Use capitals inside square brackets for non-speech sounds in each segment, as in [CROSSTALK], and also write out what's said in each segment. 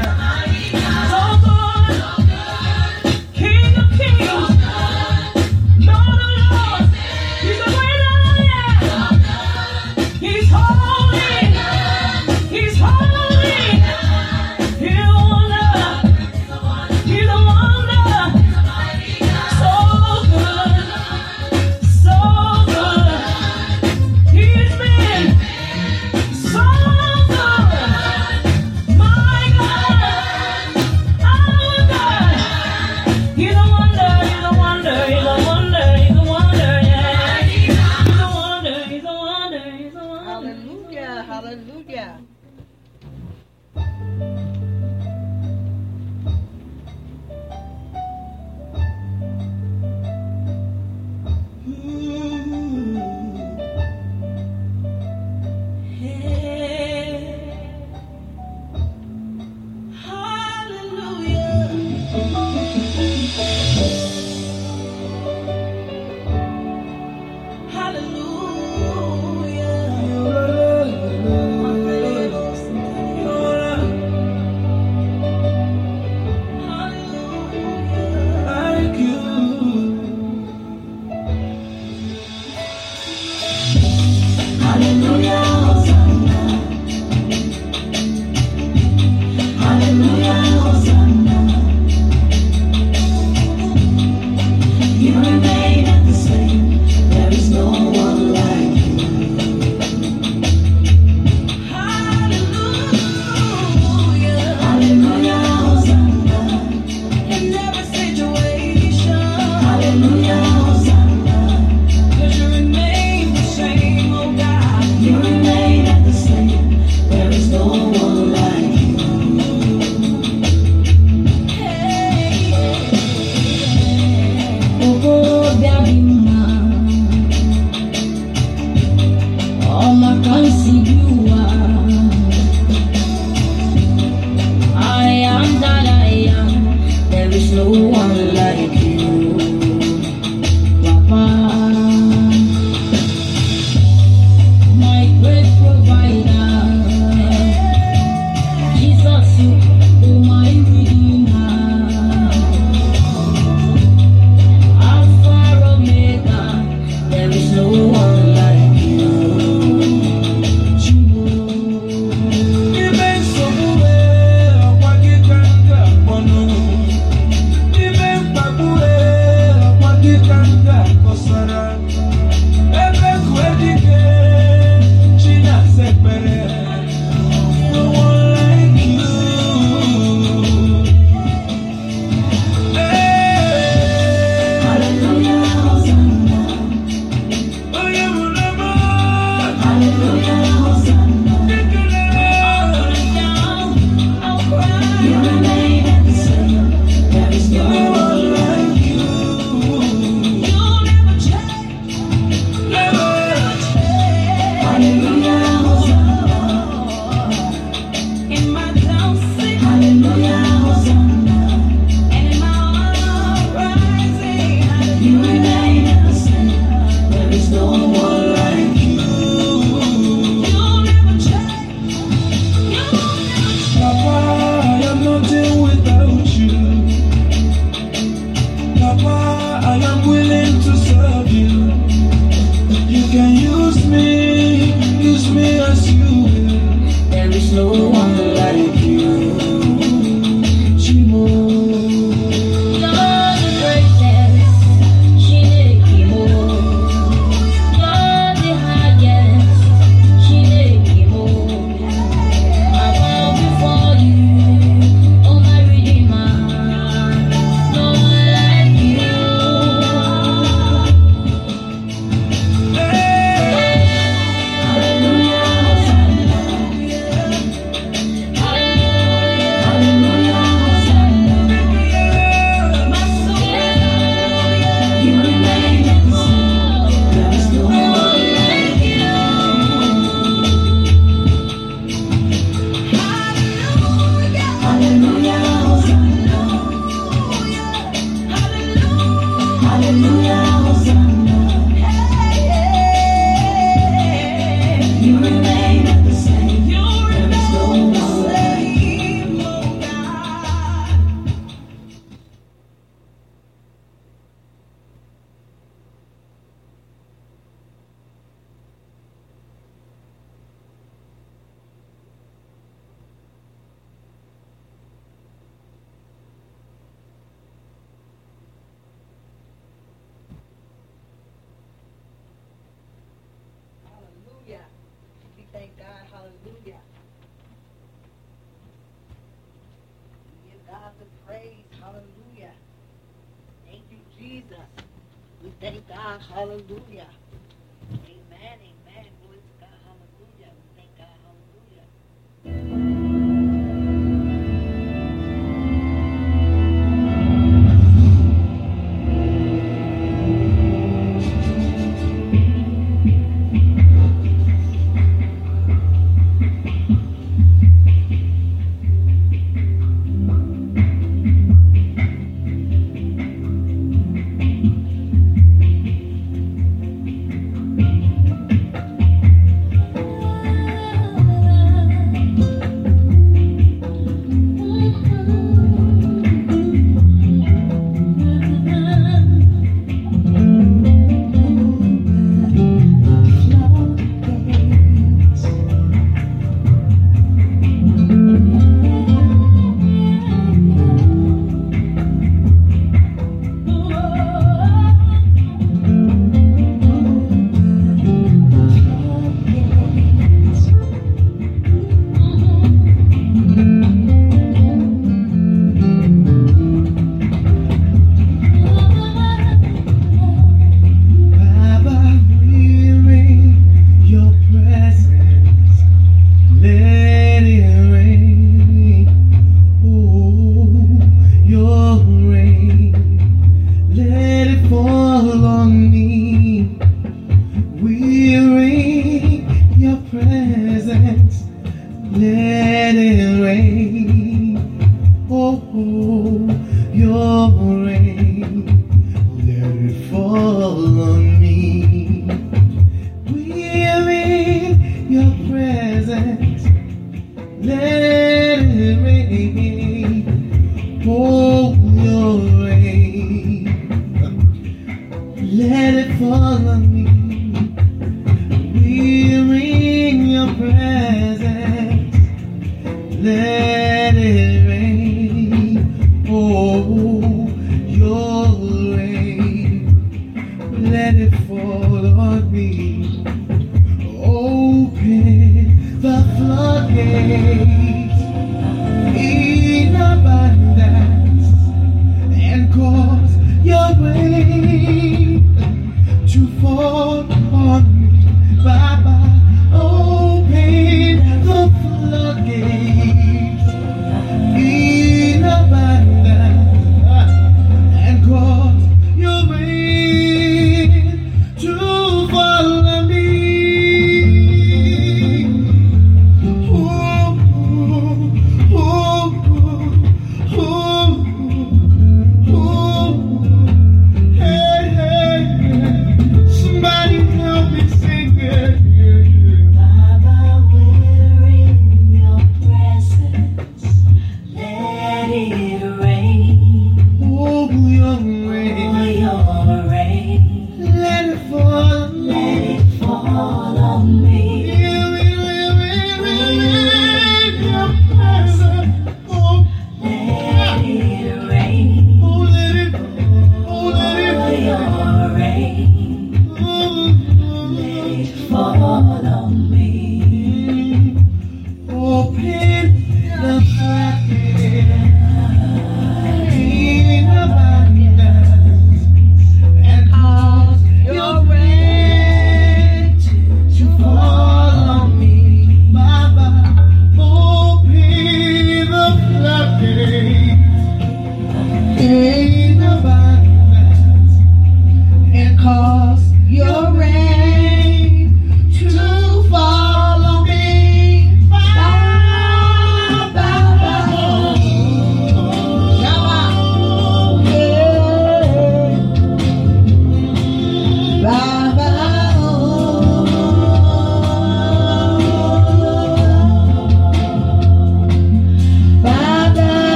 So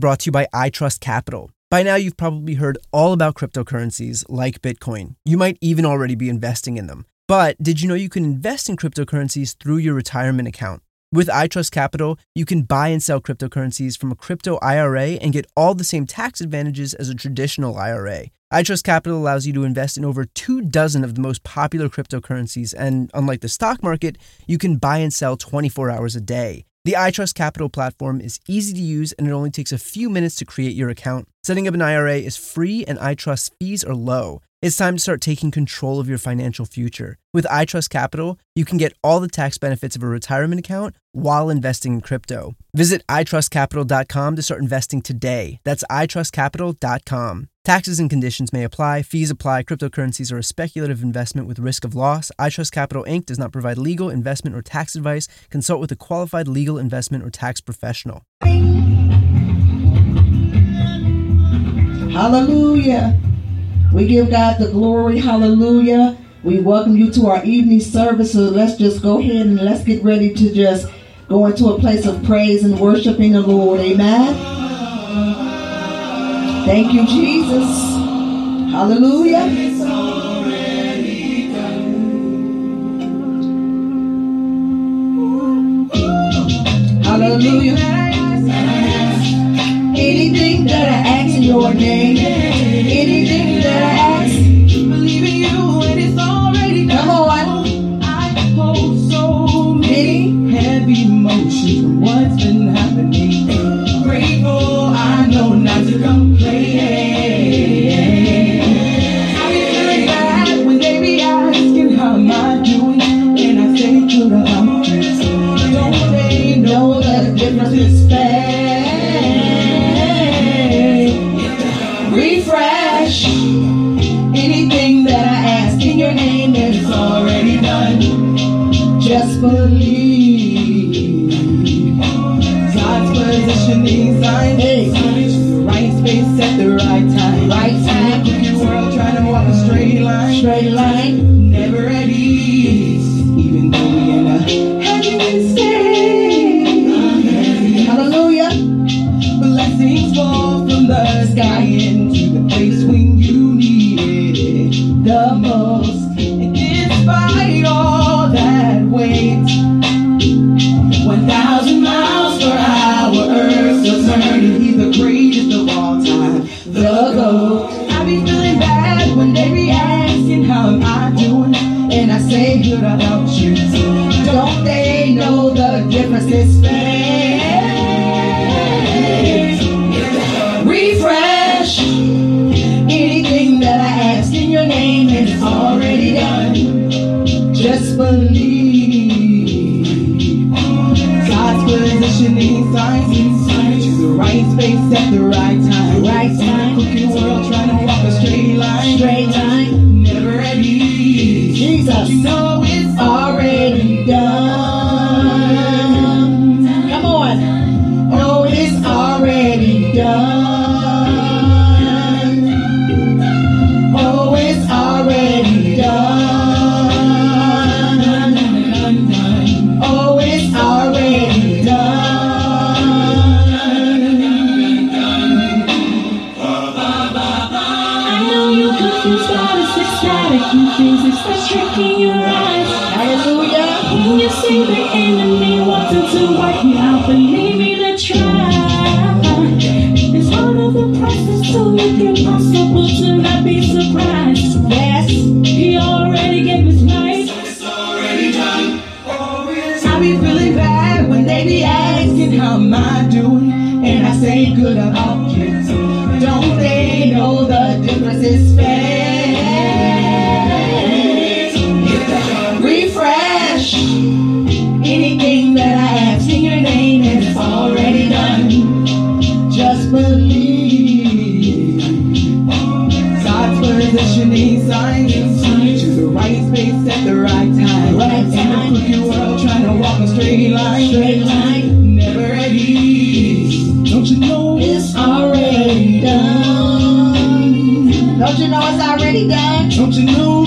brought to you by iTrust Capital. By now, you've probably heard all about cryptocurrencies like Bitcoin. You might even already be investing in them. But did you know you can invest in cryptocurrencies through your retirement account? With iTrust Capital, you can buy and sell cryptocurrencies from a crypto IRA and get all the same tax advantages as a traditional IRA. iTrust Capital allows you to invest in over two dozen of the most popular cryptocurrencies, and unlike the stock market, you can buy and sell 24 hours a day. The iTrust Capital platform is easy to use and it only takes a few minutes to create your account. Setting up an IRA is free and iTrust fees are low. It's time to start taking control of your financial future. With iTrust Capital, you can get all the tax benefits of a retirement account while investing in crypto. Visit itrustcapital.com to start investing today. That's itrustcapital.com. Taxes and conditions may apply. Fees apply. Cryptocurrencies are a speculative investment with risk of loss. iTrust Capital Inc. does not provide legal, investment, or tax advice. Consult with a qualified legal, investment, or tax professional. Hallelujah. We give God the glory. Hallelujah. We welcome you to our evening service. So let's just go ahead and let's get ready to just go into a place of praise and worshiping the Lord. Amen. Thank you, Jesus. Hallelujah. Hallelujah. Anything that I ask in your name, anything Signs and signs to the right space at the right time. Right time. Cookie world trying to walk a straight line. Straight line. Never at ease. Jesus. You know The enemy wanting to wipe you out, believe me to try. It's part of the process to make it possible to not be surprised. Yes. He already gave his life. It's already done I be feeling bad when they be asking how am I doing, and I say good about straight line. Straight line. Never at ease. Don't you know It's already done. Don't you know it's already done? Don't you know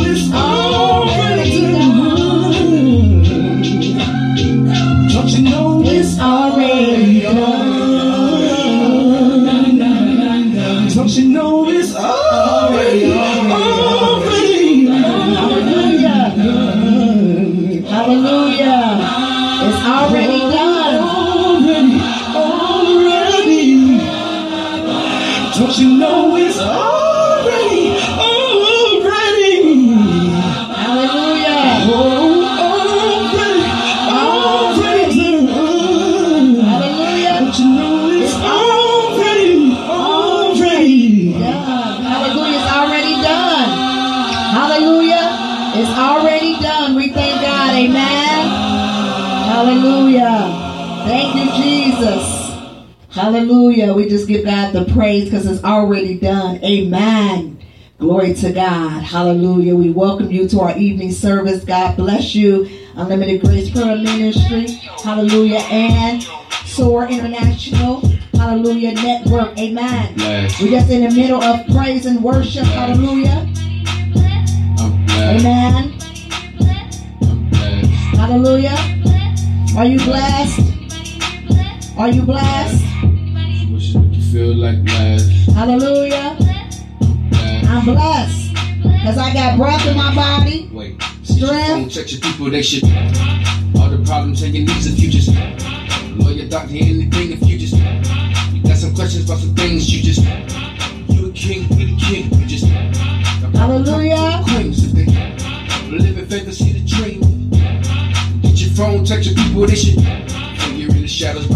just give God the praise because it's already done. Amen. Glory to God. Hallelujah. We welcome you to our evening service. God bless you. Unlimited Grace Prayer Ministry. Hallelujah. And Sword International. Hallelujah. Network. Amen. Bless. We're just in the middle of praise and worship. Hallelujah. I'm blessed. Amen. Hallelujah. Are you blessed? Are you blessed? Wish you could feel like blessed. Hallelujah. I'm blessed. Because I got breath in my body. Wait. Strength. Check your people, they should. All the problems and your needs if you just. Lawyer, doctor, anything if you just. You got some questions about some things you just. You a king, you the king, you just. Hallelujah. Queens if they live in faith and see the dream. Get your phone, text your people, they should. When you're in the shadows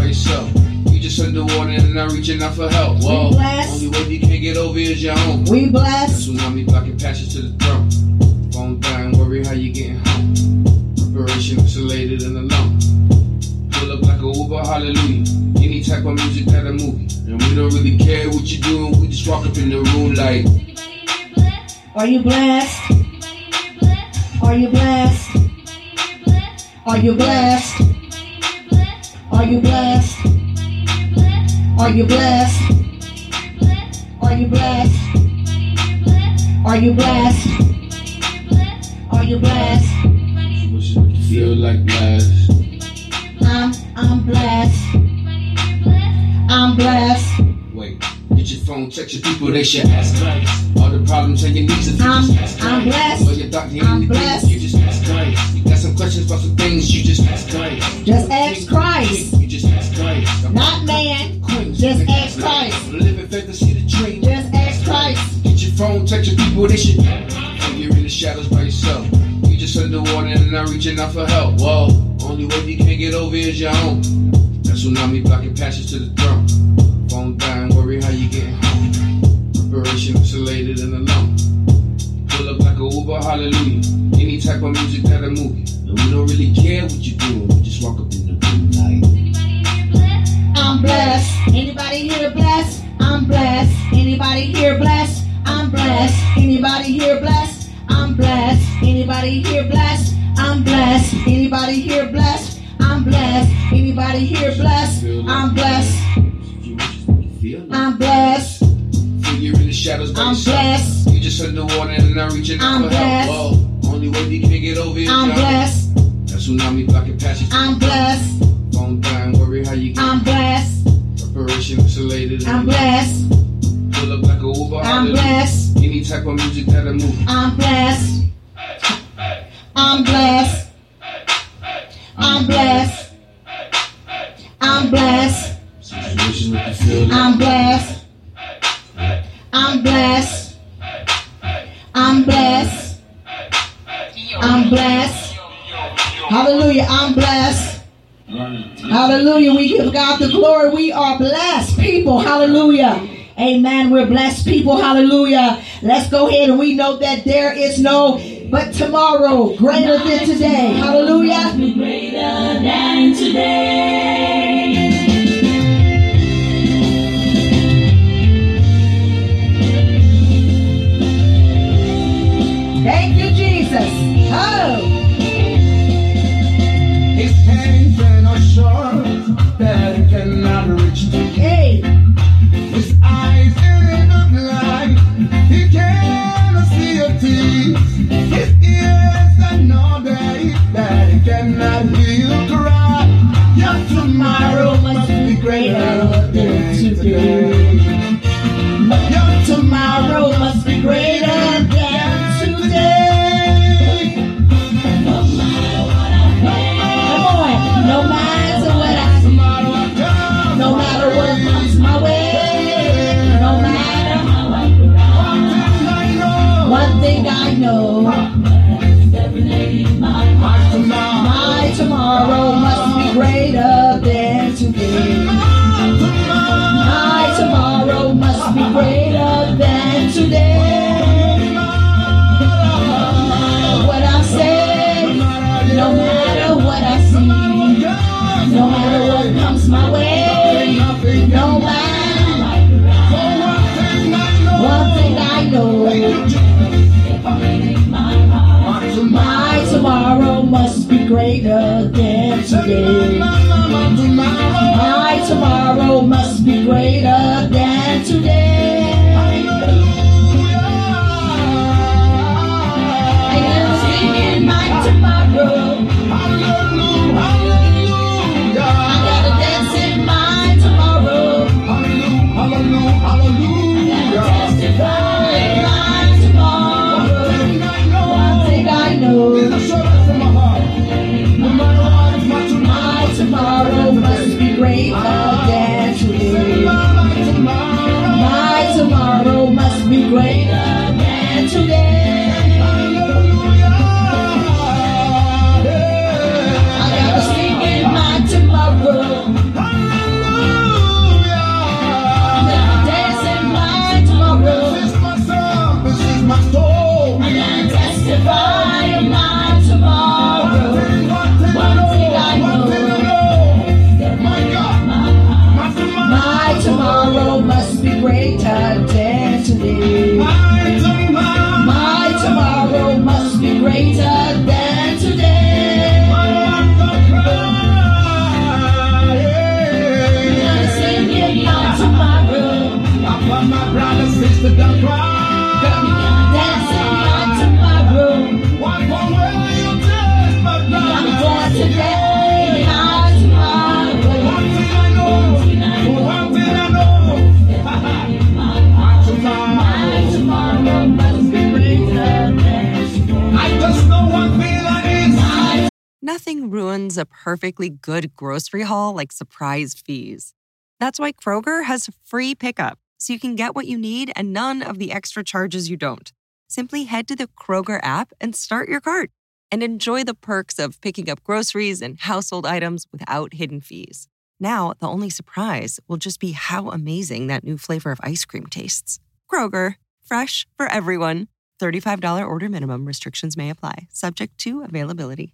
by yourself. You just underwater and not reaching out for help. Whoa. blessed. Only way you can't get over is your own. We blessed. Tsunami blocking passage to the throne. Phone dying, worry how you getting home. Preparation isolated and alone. Pull up like a Uber, hallelujah. Any type of music that a movie. And we don't really care what you doing, we just walk up in the room like. Are you blessed? Are you blessed? Are you blessed? Are you blessed? Are you blessed? Are you blessed? Are you blessed? Are you blessed? Are you blessed? feel like blessed. I'm I'm blessed. I'm blessed. Wait, get your phone, text your people, they should ask Christ. All the problems and your needs if you I'm- just ask I'm blessed. Or your doctor, I'm blessed. you just ask Christ. You got some questions about some things, you just ask Christ. Just ask Christ. You just ask Christ. Not man. Just ask Christ. Live in faith and see the dream. Just ask Christ. Get your phone, text your people, they should. You're in the shadows by yourself. You just underwater and not reaching out for help. Whoa, only way you can't get over is your own. That tsunami blocking passage to the throne. Phone dying, worry how you getting home. Preparation isolated and alone. Pull up like a Uber, hallelujah. Any type of music that a movie. And we don't really care what you're doing, we just walk up I'm blessed. Anybody here blessed? I'm blessed. Anybody here blessed? I'm blessed. Anybody here blessed? I'm blessed. Anybody here blessed? I'm blessed. Anybody here blessed? I'm blessed. Anybody here blessed? I'm blessed. You just feel like I'm blessed. You're in the shadows I'm blessed. You just underwater and not reaching out for help. Whoa, only way you can't get over is I'm blessed. That tsunami blocking passage. I'm blessed. Phone dying, worry how you get. I'm blessed. Preparation isolated. I'm blessed. Pull up like a Uber. I'm blessed. Any type of music that a movie. I'm blessed. I'm blessed. I'm blessed. I'm blessed. Situations make you feel. I'm blessed. I'm blessed. I'm blessed. I'm blessed. Hallelujah. I'm blessed. Hallelujah. We give God the glory. We are blessed people. Hallelujah. Amen. We're blessed people. Hallelujah. Let's go ahead and we know that there is no but tomorrow greater than today. Hallelujah. Greater than today. my. Nothing ruins a perfectly good grocery haul like surprise fees. That's why Kroger has free pickup, so you can get what you need and none of the extra charges you don't. Simply head to the Kroger app and start your cart and enjoy the perks of picking up groceries and household items without hidden fees. Now, the only surprise will just be how amazing that new flavor of ice cream tastes. Kroger, fresh for everyone. $35 order minimum restrictions may apply, subject to availability.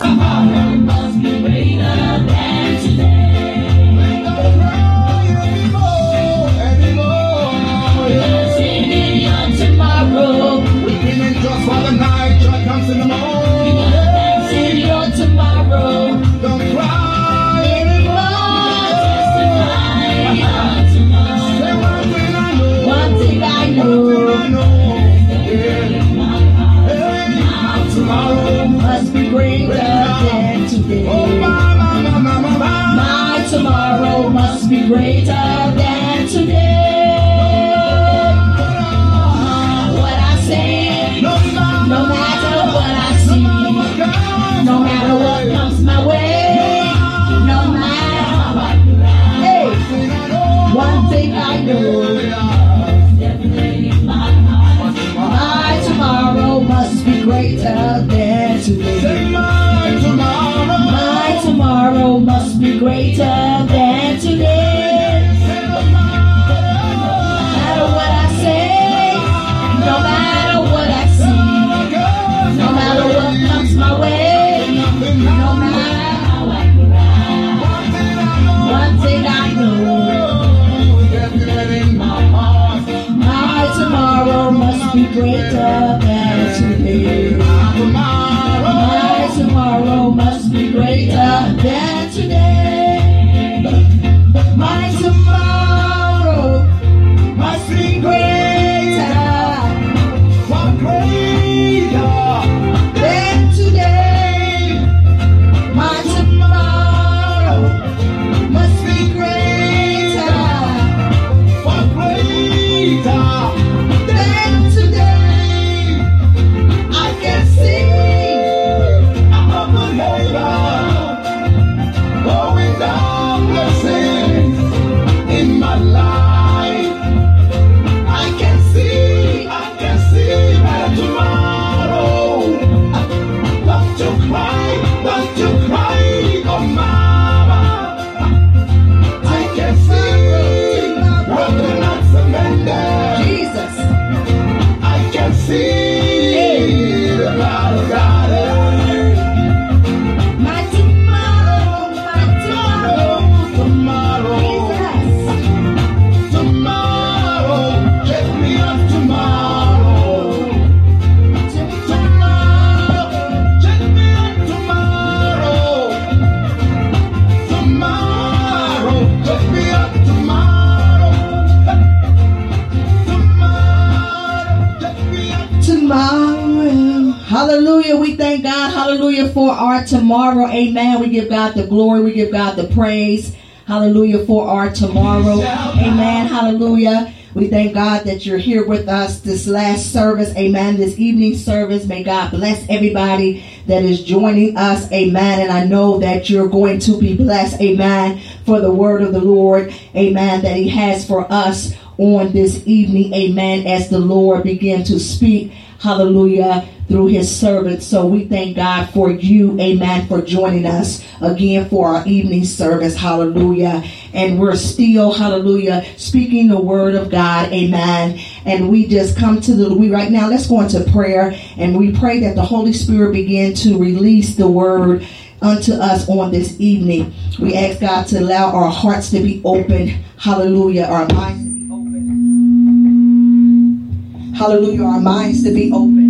Singing Hallelujah for our tomorrow. Amen. We give God the glory. We give God the praise. Hallelujah for our tomorrow. Amen. Hallelujah. We thank God that you're here with us this last service. Amen. This evening service. May God bless everybody that is joining us. Amen. And I know that you're going to be blessed. Amen. For the word of the Lord. Amen. That he has for us on this evening. Amen. As the Lord began to speak. hallelujah, through his servant. So we thank God for you, amen, for joining us again for our evening service, hallelujah. And we're still, hallelujah, speaking the word of God, amen. And we just come to the, we right now, let's go into prayer and we pray that the Holy Spirit begin to release the word unto us on this evening. We ask God to allow our hearts to be open, hallelujah, our minds to be open. Hallelujah, our minds to be open.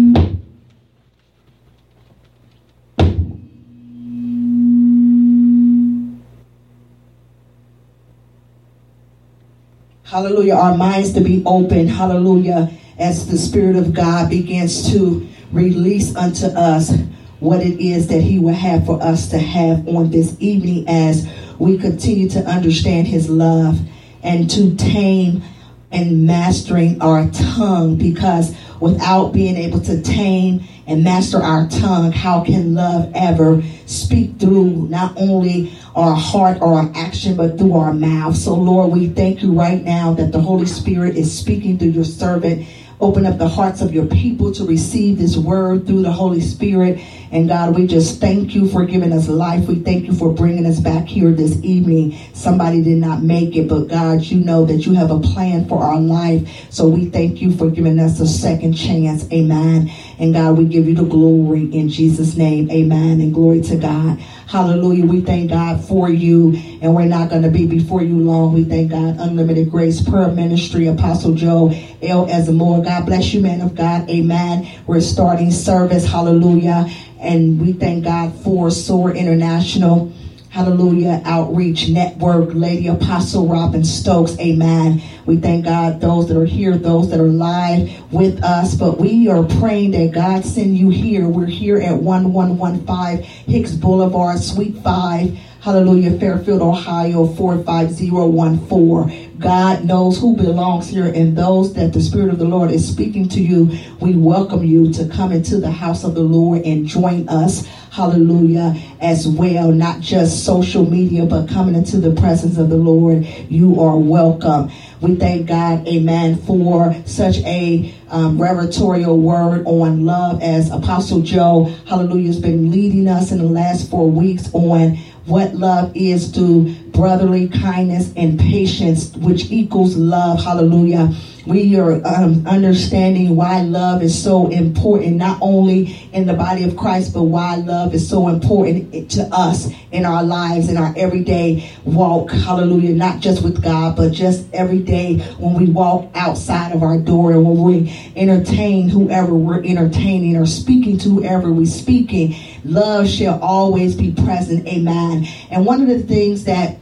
Hallelujah. Our minds to be open. Hallelujah. As the Spirit of God begins to release unto us what it is that He will have for us to have on this evening as we continue to understand His love and to tame and mastering our tongue because without being able to tame and master our tongue, how can love ever speak through not only our heart or our action, but through our mouth? So, Lord, we thank you right now that the Holy Spirit is speaking through your servant. Open up the hearts of your people to receive this word through the Holy Spirit. And God, we just thank you for giving us life. We thank you for bringing us back here this evening. Somebody did not make it, but God, you know that you have a plan for our life. So we thank you for giving us a second chance. Amen. And God, we give you the glory in Jesus' name. Amen. And glory to God. Hallelujah. We thank God for you. And we're not going to be before you long. We thank God. Unlimited Grace Prayer Ministry, Apostle Joe L. Azamore. God bless you, man of God. Amen. We're starting service. Hallelujah. And we thank God for Sword International. Hallelujah. Outreach Network, Lady Apostle Robin Stokes. Amen. We thank God, those that are here, those that are live with us. But we are praying that God send you here. We're here at 1115 Hicks Boulevard, Suite 5. Hallelujah, Fairfield, Ohio 45014. God knows who belongs here and those that the Spirit of the Lord is speaking to you. We welcome you to come into the house of the Lord and join us. Hallelujah, as well, not just social media, but coming into the presence of the Lord. You are welcome. We thank God, amen, for such a um, revertorial word on love as Apostle Joe, hallelujah, has been leading us in the last four weeks on what love is to brotherly kindness and patience, which equals love. Hallelujah. We are um, understanding why love is so important, not only in the body of Christ, but why love is so important to us in our lives, in our everyday walk. Hallelujah. Not just with God, but just every day when we walk outside of our door and when we entertain whoever we're entertaining or speaking to whoever we're speaking. Love shall always be present. Amen. And one of the things that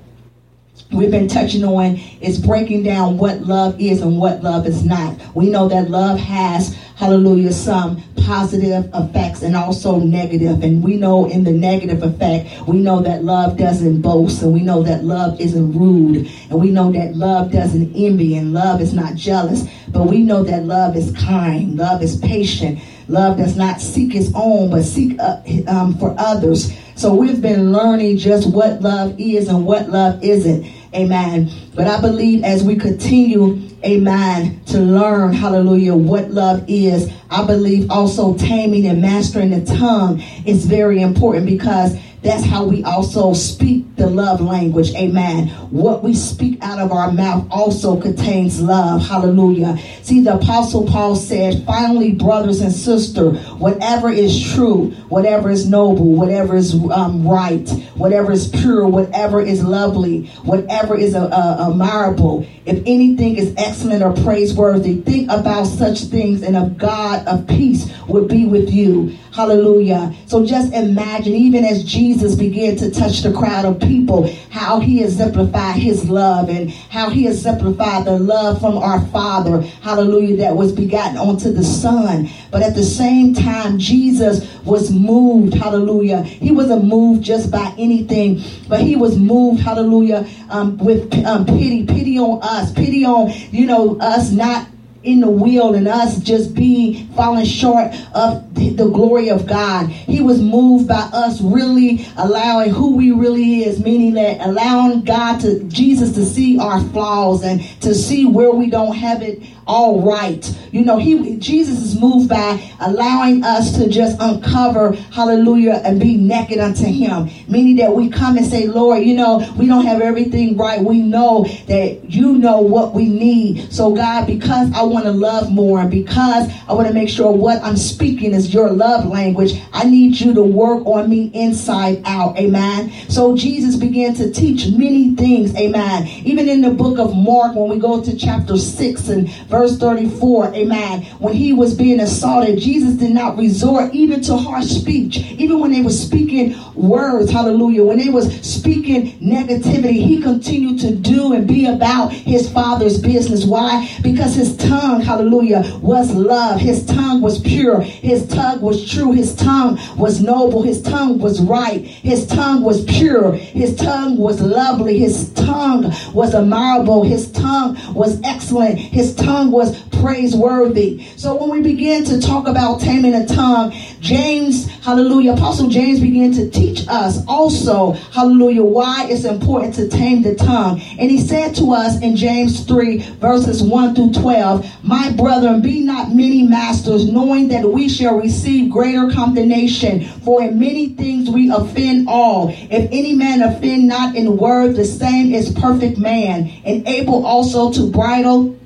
we've been touching on is breaking down what love is and what love is not. We know that love has, hallelujah, some positive effects and also negative. And we know in the negative effect, we know that love doesn't boast and we know that love isn't rude and we know that love doesn't envy and love is not jealous. But we know that love is kind, love is patient. Love does not seek its own, but seek uh, um, for others. So we've been learning just what love is and what love isn't. Amen. But I believe as we continue, amen, to learn, hallelujah, what love is, I believe also taming and mastering the tongue is very important because that's how we also speak the love language. Amen. What we speak out of our mouth also contains love. Hallelujah. See, the Apostle Paul said, finally, brothers and sisters, whatever is true, whatever is noble, whatever is um, right, whatever is pure, whatever is lovely, whatever is uh, uh, admirable, if anything is excellent or praiseworthy, think about such things, and a God of peace would be with you. Hallelujah. So just imagine, even as Jesus began to touch the crowd of people, how he exemplified his love and how he exemplified the love from our Father. Hallelujah. That was begotten onto the Son. But at the same time, Jesus was moved. Hallelujah. He wasn't moved just by anything, but he was moved. Hallelujah. Um, with um, pity, pity on us, pity on, you know, us not in the wheel and us just being falling short of the glory of God. He was moved by us really allowing who we really is, meaning that allowing God to Jesus to see our flaws and to see where we don't have it all right. You know, he Jesus is moved by allowing us to just uncover, hallelujah, and be naked unto him. Meaning that we come and say, Lord, you know, we don't have everything right. We know that you know what we need. So God, because I want to love more and because I want to make sure what I'm speaking is your love language, I need you to work on me inside out. Amen. So Jesus began to teach many things. Amen. Even in the book of Mark, when we go to chapter 6 and verse 34, amen. When he was being assaulted, Jesus did not resort even to harsh speech. Even when they were speaking words, hallelujah, when they was speaking negativity, he continued to do and be about his father's business. Why? Because his tongue, hallelujah, was love. His tongue was pure. His tongue was true. His tongue was noble. His tongue was right. His tongue was pure. His tongue was lovely. His tongue was admirable. His tongue was excellent. His tongue was praiseworthy. So when we begin to talk about taming a tongue, James, hallelujah, Apostle James began to teach us also, hallelujah, why it's important to tame the tongue. And he said to us in James 3, verses 1 through 12, My brethren, be not many masters, knowing that we shall receive greater condemnation. For in many things we offend all. If any man offend not in word, the same is perfect man, and able also to bridle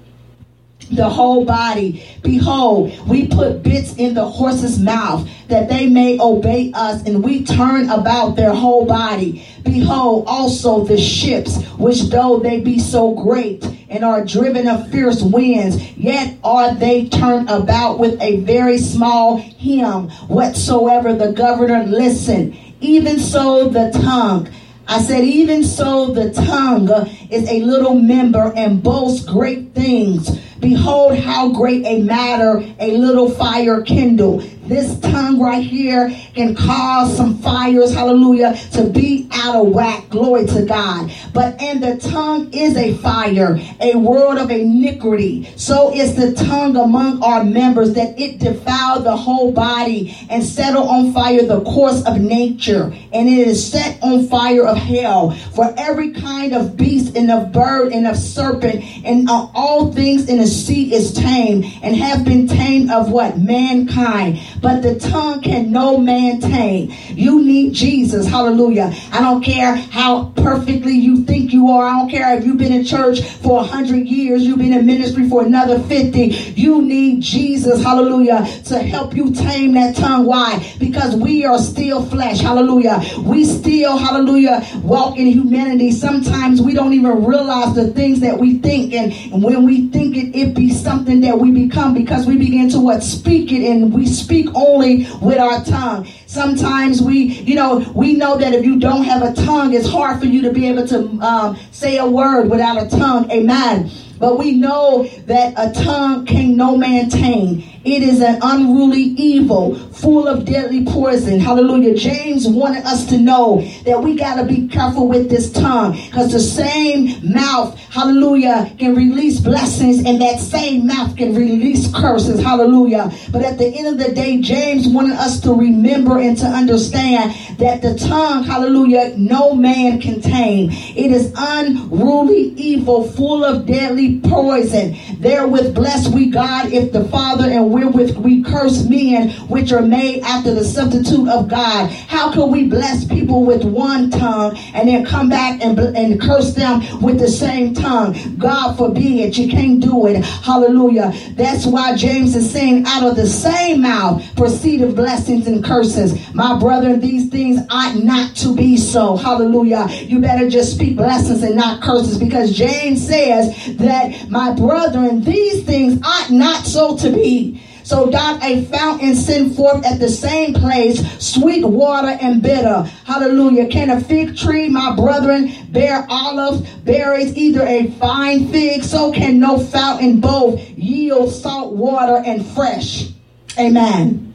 the whole body. Behold, we put bits in the horse's mouth that they may obey us, and we turn about their whole body. Behold, also the ships, which though they be so great and are driven of fierce winds, yet are they turned about with a very small hymn, whatsoever the governor listen. Even so, the tongue. I said, even so, the tongue is a little member and boasts great things. Behold, how great a matter a little fire kindle. This tongue right here can cause some fires, hallelujah, to be out of whack. Glory to God. But and the tongue is a fire, a world of iniquity. So is the tongue among our members that it defile the whole body and settle on fire the course of nature. And it is set on fire of hell. For every kind of beast and of bird and of serpent and all things in the sea is tamed and have been tamed of what? Mankind but the tongue can no man tame. You need Jesus. Hallelujah. I don't care how perfectly you think you are. I don't care if you've been in church for a hundred years, you've been in ministry for another 50. You need Jesus. Hallelujah. To help you tame that tongue. Why? Because we are still flesh. Hallelujah. We still, hallelujah, walk in humanity. Sometimes we don't even realize the things that we think. And, and when we think it, it be something that we become because we begin to what? Speak it and we speak only with our tongue. Sometimes we, you know, we know that if you don't have a tongue, it's hard for you to be able to um, say a word without a tongue. Amen. But we know that a tongue can no man tame. It is an unruly evil, full of deadly poison. Hallelujah. James wanted us to know that we got to be careful with this tongue because the same mouth, hallelujah, can release blessings and that same mouth can release curses. Hallelujah. But at the end of the day, James wanted us to remember and to understand that the tongue, hallelujah, no man can tame. It is unruly evil, full of deadly poison. Therewith bless we God if the Father and wherewith we curse men which are made after the substitute of God. How can we bless people with one tongue and then come back and, and curse them with the same tongue? God forbid. You can't do it. Hallelujah. That's why James is saying out of the same mouth proceedeth blessings and curses. My brethren, these things ought not to be so. Hallelujah. You better just speak blessings and not curses because James says that my brethren, these things ought not so to be. So doth a fountain send forth at the same place sweet water and bitter. Hallelujah. Can a fig tree, my brethren, bear olive berries, either a fine fig? So can no fountain both yield salt water and fresh. Amen.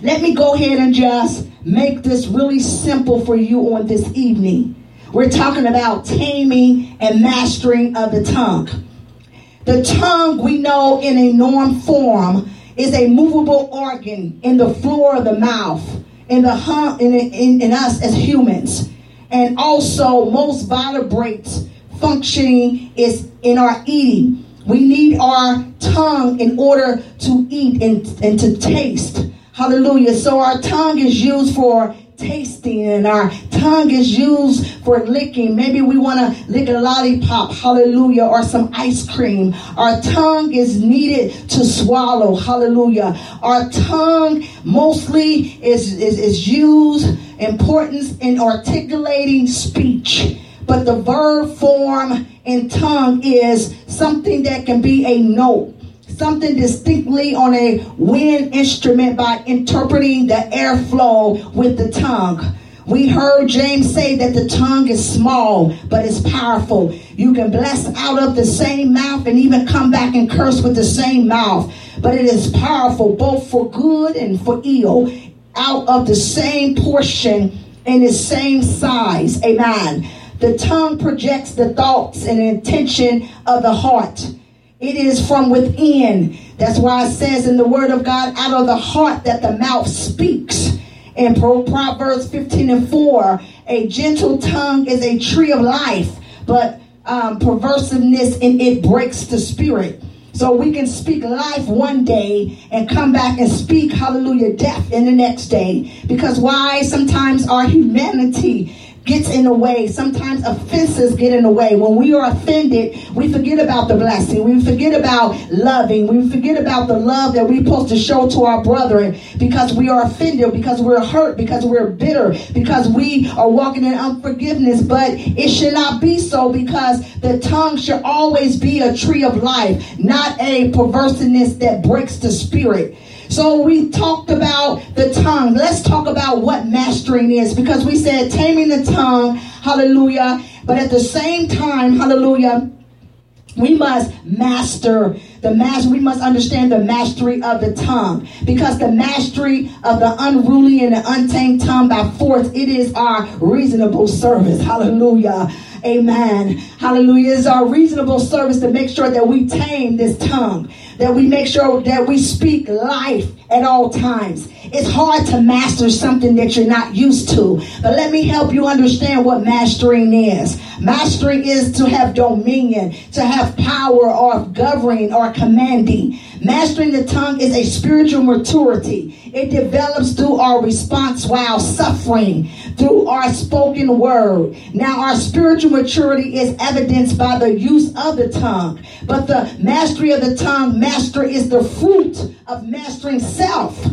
Let me go ahead and just make this really simple for you on this evening. We're talking about taming and mastering of the tongue. The tongue, we know in a norm form, is a movable organ in the floor of the mouth, in the hum, in, in, in us as humans. And also most vertebrates functioning is in our eating. We need our tongue in order to eat and, and to taste. Hallelujah. So our tongue is used for tasting and our tongue is used for licking. Maybe we want to lick a lollipop, hallelujah, or some ice cream. Our tongue is needed to swallow, hallelujah. Our tongue mostly is, is, is used importance in articulating speech. But the verb form in tongue is something that can be a note something distinctly on a wind instrument by interpreting the airflow with the tongue. We heard James say that the tongue is small, but it's powerful. You can bless out of the same mouth and even come back and curse with the same mouth. But it is powerful both for good and for ill, out of the same portion and the same size. Amen. The tongue projects the thoughts and intention of the heart. It is from within. That's why it says in the word of God, out of the heart that the mouth speaks. In Proverbs 15 and 4, a gentle tongue is a tree of life, but um, perversiveness in it breaks the spirit. So we can speak life one day and come back and speak, hallelujah, death in the next day. Because why? Sometimes our humanity gets in the way. Sometimes offenses get in the way. When we are offended, we forget about the blessing. We forget about loving. We forget about the love that we're supposed to show to our brethren because we are offended, because we're hurt, because we're bitter, because we are walking in unforgiveness. But it should not be so because the tongue should always be a tree of life, not a perverseness that breaks the spirit. So we talked about the tongue. Let's talk about what mastering is because we said taming the tongue, hallelujah. But at the same time, hallelujah, we must master the master. We must understand the mastery of the tongue because the mastery of the unruly and the untamed tongue by force, it is our reasonable service. Hallelujah. Amen. Hallelujah. It's our reasonable service to make sure that we tame this tongue that we make sure that we speak life at all times. It's hard to master something that you're not used to. But let me help you understand what mastering is. Mastering is to have dominion, to have power or governing or commanding. Mastering the tongue is a spiritual maturity. It develops through our response while suffering, through our spoken word. Now, our spiritual maturity is evidenced by the use of the tongue. But the mastery of the tongue, master is the fruit of mastering self.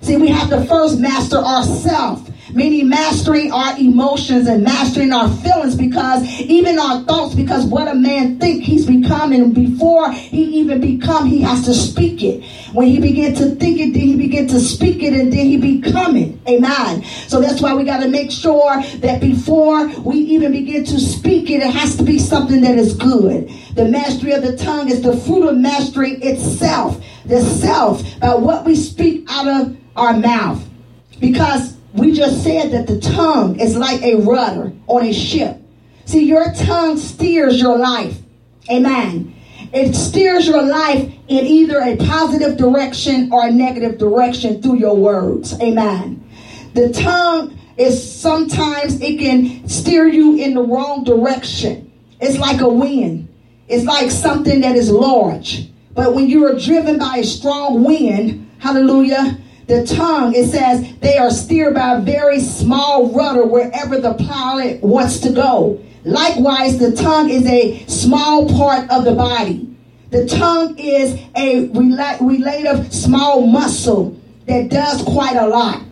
See, we have to first master ourselves meaning mastering our emotions and mastering our feelings because even our thoughts because what a man think he's becoming before he even become he has to speak it. When he begin to think it then he begin to speak it and then he become it amen. So that's why we got to make sure that before we even begin to speak it it has to be something that is good. The mastery of the tongue is the fruit of mastering itself. The self by what we speak out of our mouth. Because we just said that the tongue is like a rudder on a ship. See, your tongue steers your life. Amen. It steers your life in either a positive direction or a negative direction through your words. Amen. The tongue is sometimes it can steer you in the wrong direction. It's like a wind. It's like something that is large. But when you are driven by a strong wind, hallelujah, the tongue, it says they are steered by a very small rudder wherever the pilot wants to go. Likewise, the tongue is a small part of the body. The tongue is a relative small muscle that does quite a lot.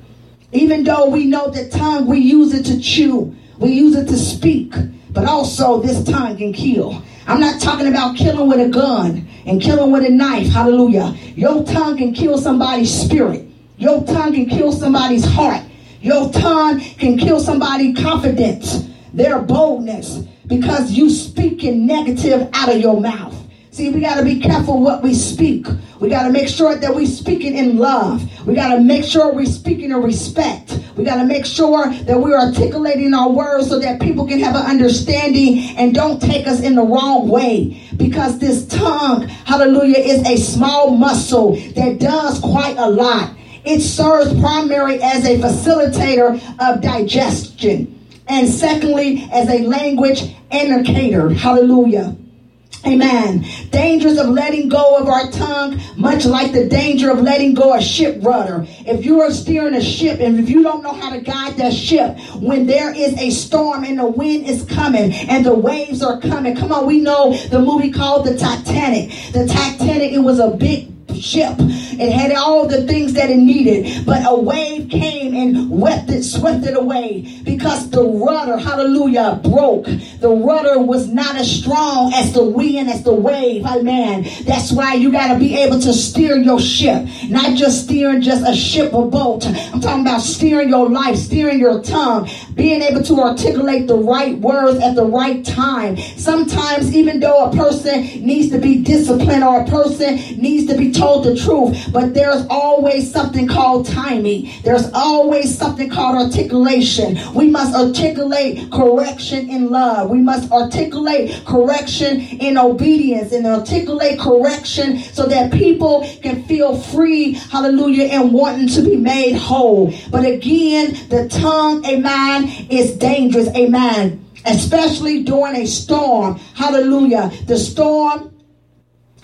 Even though we know that tongue, we use it to chew, we use it to speak, but also this tongue can kill. I'm not talking about killing with a gun and killing with a knife. Hallelujah. Your tongue can kill somebody's spirit. Your tongue can kill somebody's heart. Your tongue can kill somebody's confidence, their boldness, because you speaking negative out of your mouth. See, we got to be careful what we speak. We got to make sure that we're speaking in love. We got to make sure we're speaking in respect. We got to make sure that we're articulating our words so that people can have an understanding and don't take us in the wrong way. Because this tongue, hallelujah, is a small muscle that does quite a lot. It serves primarily as a facilitator of digestion. And secondly, as a language indicator. Hallelujah. Amen. Dangers of letting go of our tongue, much like the danger of letting go a ship rudder. If you are steering a ship and if you don't know how to guide that ship, when there is a storm and the wind is coming and the waves are coming, come on, we know the movie called The Titanic. The Titanic, it was a big ship. It had all the things that it needed. But a wave came and wept it, swept it away because the rudder, hallelujah, broke. The rudder was not as strong as the wind, as the wave. Amen. That's why you got to be able to steer your ship, not just steering just a ship or boat. I'm talking about steering your life, steering your tongue, being able to articulate the right words at the right time. Sometimes, even though a person needs to be disciplined or a person needs to be told the truth, but there's always something called timing. There's always something called articulation. We must articulate correction in love. We must articulate correction in obedience and articulate correction so that people can feel free, hallelujah, and wanting to be made whole. But again, the tongue, amen, is dangerous, amen, especially during a storm. Hallelujah. The storm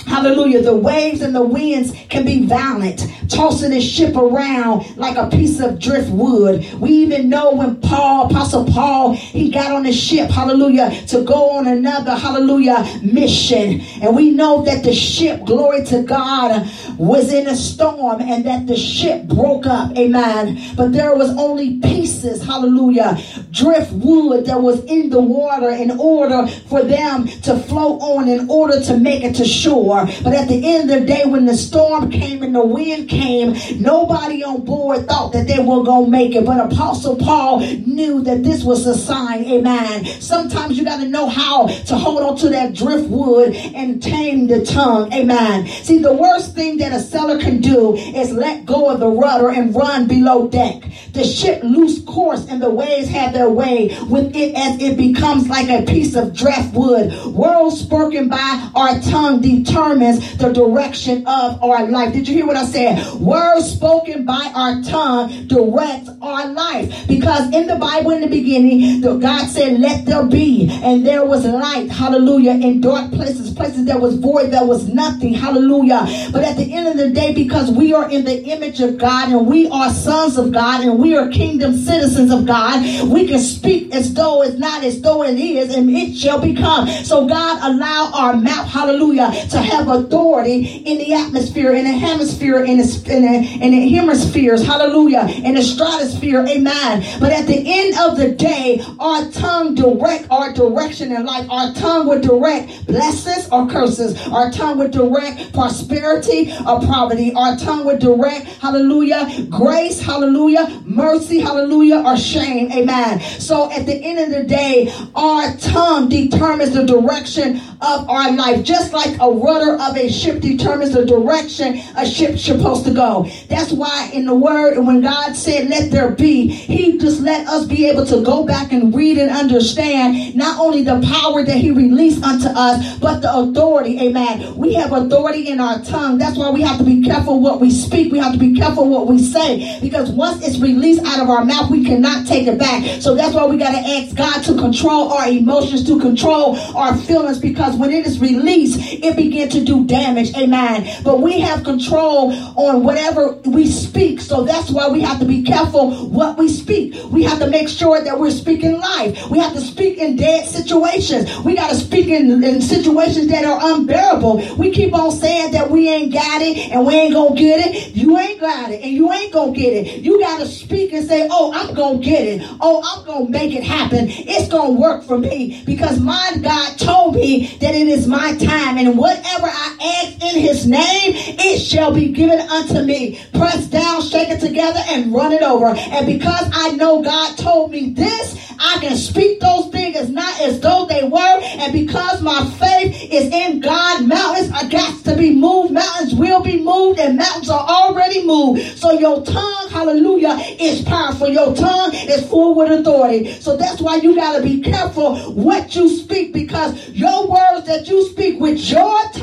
Hallelujah. The waves and the winds can be violent, tossing the ship around like a piece of driftwood. We even know when Paul, Apostle Paul, he got on the ship, hallelujah, to go on another, hallelujah, mission. And we know that the ship, glory to God, was in a storm and that the ship broke up. Amen. But there was only pieces, hallelujah, driftwood that was in the water in order for them to float on, in order to make it to shore. But at the end of the day, when the storm came and the wind came, nobody on board thought that they were going to make it. But Apostle Paul knew that this was a sign. Amen. Sometimes you got to know how to hold on to that driftwood and tame the tongue. Amen. See, the worst thing that a sailor can do is let go of the rudder and run below deck. The ship lose course and the waves have their way with it as it becomes like a piece of driftwood. Words spoken by our tongue determines the direction of our life. Did you hear what I said? Words spoken by our tongue direct our life. Because in the Bible in the beginning, the God said, let there be. And there was light. Hallelujah. In dark places, places that was void, that was nothing. Hallelujah. But at the end of the day, because we are in the image of God and we are sons of God and we are kingdom citizens of God, we can speak as though it's not as though it is and it shall become. So God allow our mouth, hallelujah, to have authority in the atmosphere, in the hemisphere, in the, in the, in the hemispheres, hallelujah, in the stratosphere, amen. But at the end of the day, our tongue direct our direction in life. Our tongue would direct blessings or curses. Our tongue would direct prosperity or poverty. Our tongue would direct, hallelujah, grace, hallelujah, mercy, hallelujah, or shame, amen. So at the end of the day, our tongue determines the direction of our life, just like a rudder of a ship determines the direction a ship's supposed to go. That's why in the word, when God said, let there be, he just let us be able to go back and read and understand not only the power that he released unto us, but the authority. Amen. We have authority in our tongue. That's why we have to be careful what we speak. We have to be careful what we say because once it's released out of our mouth, we cannot take it back. So that's why we got to ask God to control our emotions, to control our feelings because when it is released, it begins to do damage. Amen. But we have control on whatever we speak. So that's why we have to be careful what we speak. We have to make sure that we're speaking life. We have to speak in dead situations. We got to speak in, in situations that are unbearable. We keep on saying that we ain't got it and we ain't gonna get it. You ain't got it and you ain't gonna get it. You got to speak and say, oh, I'm gonna get it. Oh, I'm gonna make it happen. It's gonna work for me because my God told me that it is my time and whatever I ask in his name, it shall be given unto me. Press down, shake it together and run it over. And because I know God told me this, I can speak those things not as though they were. And because my faith is in God, mountains are got to be moved. Mountains will be moved and mountains are already moved. So your tongue, hallelujah, is powerful. Your tongue is full with authority. So that's why you got to be careful what you speak because your words that you speak with your tongue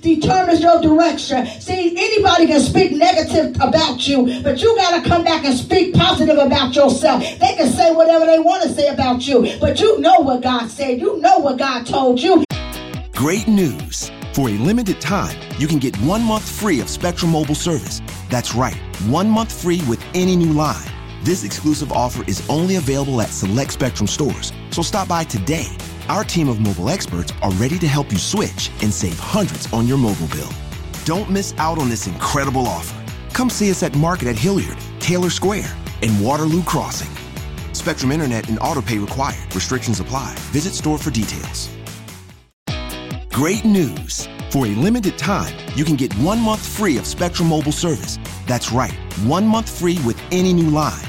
determines your direction. See, anybody can speak negative about you, but you got to come back and speak positive about yourself. They can say whatever they want to say about you, but you know what God said. You know what God told you. Great news! For a limited time, you can get one month free of Spectrum Mobile service. That's right, one month free with any new line. This exclusive offer is only available at select Spectrum stores, so stop by today. Our team of mobile experts are ready to help you switch and save hundreds on your mobile bill. Don't miss out on this incredible offer. Come see us at Market at Hilliard, Taylor Square, and Waterloo Crossing. Spectrum Internet and autopay required. Restrictions apply. Visit store for details. Great news! For a limited time, you can get one month free of Spectrum Mobile service. That's right, one month free with any new line.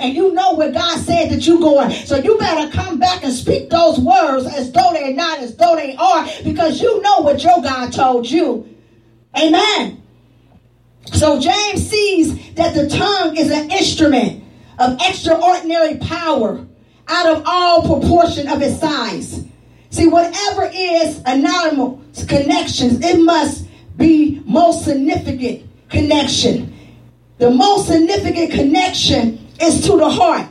and you know where God said that you're going. So you better come back and speak those words as though they're not, as though they are, because you know what your God told you. Amen. So James sees that the tongue is an instrument of extraordinary power out of all proportion of its size. See, whatever is anonymous connections, it must be most significant connection. The most significant connection is to the heart,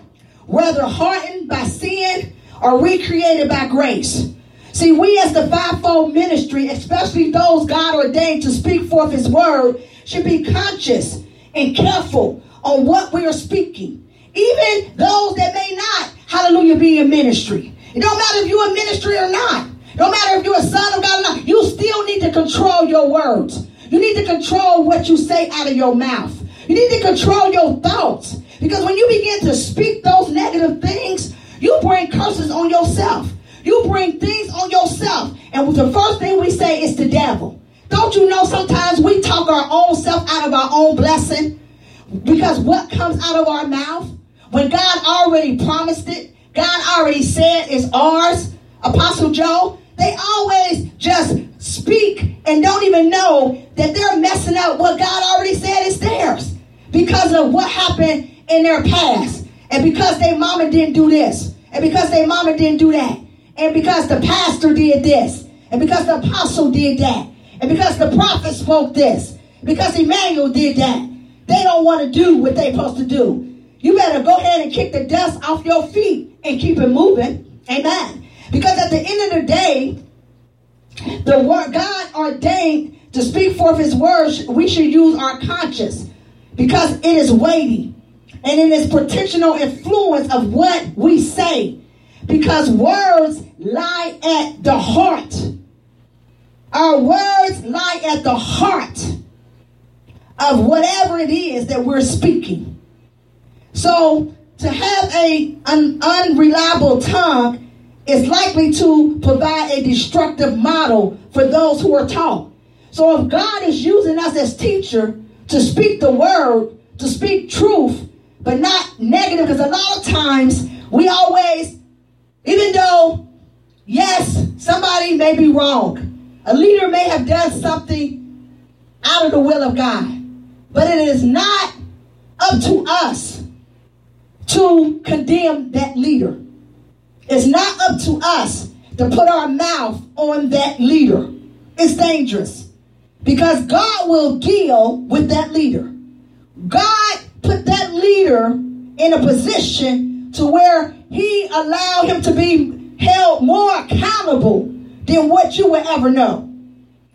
whether hardened by sin or recreated by grace. See, we as the fivefold ministry, especially those God ordained to speak forth His word, should be conscious and careful on what we are speaking. Even those that may not, hallelujah, be in ministry. It don't matter if you're in ministry or not. Don't matter if you're a son of God or not. You still need to control your words. You need to control what you say out of your mouth. You need to control your thoughts. Because when you begin to speak those negative things, you bring curses on yourself. You bring things on yourself. And the first thing we say is the devil. Don't you know sometimes we talk our own self out of our own blessing? Because what comes out of our mouth, when God already promised it, God already said it's ours, Apostle Joe, they always just speak and don't even know that they're messing up what God already said is theirs because of what happened in their past. And because their mama didn't do this. And because their mama didn't do that. And because the pastor did this. And because the apostle did that. And because the prophet spoke this. Because Emmanuel did that. They don't want to do what they're supposed to do. You better go ahead and kick the dust off your feet and keep it moving. Amen. Because at the end of the day, the word God ordained to speak forth his words, we should use our conscience because it is weighty and in its potential influence of what we say. Because words lie at the heart. Our words lie at the heart of whatever it is that we're speaking. So to have a, an unreliable tongue is likely to provide a destructive model for those who are taught. So if God is using us as teacher to speak the word, to speak truth, but not negative because a lot of times we always, even though, yes, somebody may be wrong, a leader may have done something out of the will of God, but it is not up to us to condemn that leader. It's not up to us to put our mouth on that leader. It's dangerous because God will deal with that leader. God put that leader in a position to where he allowed him to be held more accountable than what you will ever know.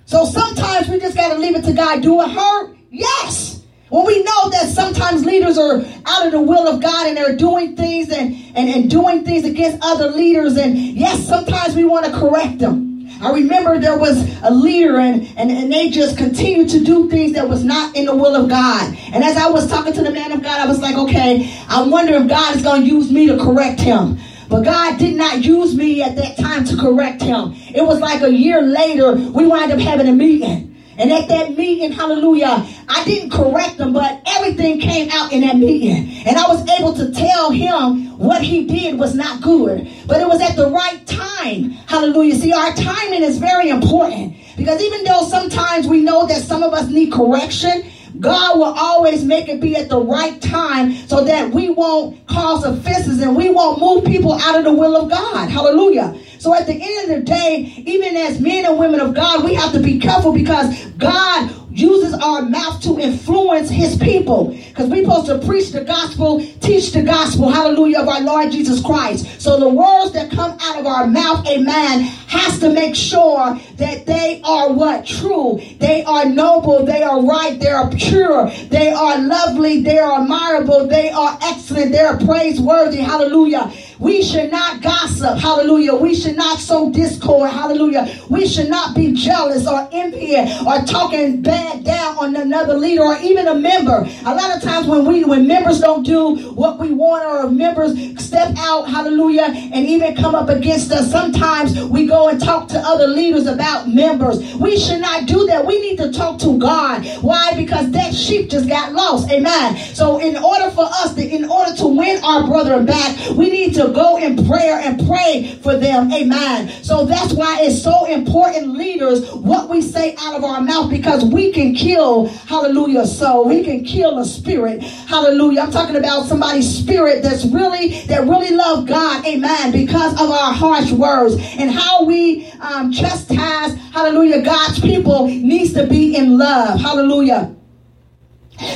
So sometimes we just got to leave it to God. Do it hurt? Yes. When we know that sometimes leaders are out of the will of God and they're doing things and, and, and doing things against other leaders, and yes, sometimes we want to correct them. I remember there was a leader and, and, and they just continued to do things that was not in the will of God. And as I was talking to the man of God, I was like, okay, I wonder if God is going to use me to correct him. But God did not use me at that time to correct him. It was like a year later, we wound up having a meeting. And at that meeting, hallelujah, I didn't correct him, but everything came out in that meeting. And I was able to tell him what he did was not good. But it was at the right time. Hallelujah. See, our timing is very important. Because even though sometimes we know that some of us need correction, God will always make it be at the right time so that we won't cause offenses and we won't move people out of the will of God. Hallelujah. So at the end of the day, even as men and women of God, we have to be careful because God uses our mouth to influence his people. Because we're supposed to preach the gospel, teach the gospel, hallelujah, of our Lord Jesus Christ. So the words that come out of our mouth, amen, has to make sure that they are what? True. They are noble. They are right. They are pure. They are lovely. They are admirable. They are excellent. They are praiseworthy. Hallelujah. We should not gossip. Hallelujah. We should not sow discord. Hallelujah. We should not be jealous or envy or talking bad down on another leader or even a member. A lot of times when we when members don't do what we want or members step out, hallelujah, and even come up against us, sometimes we go and talk to other leaders about members. We should not do that. We need to talk to God. Why? Because that sheep just got lost. Amen. So in order for us to in order to win our brethren back, we need to go in prayer and pray for them. Amen. So that's why it's so important, leaders, what we say out of our mouth because we can kill, hallelujah, soul. We can kill a spirit. Hallelujah. I'm talking about somebody's spirit that's really, that really love God. Amen. Because of our harsh words and how we um, chastise, hallelujah, God's people needs to be in love. Hallelujah.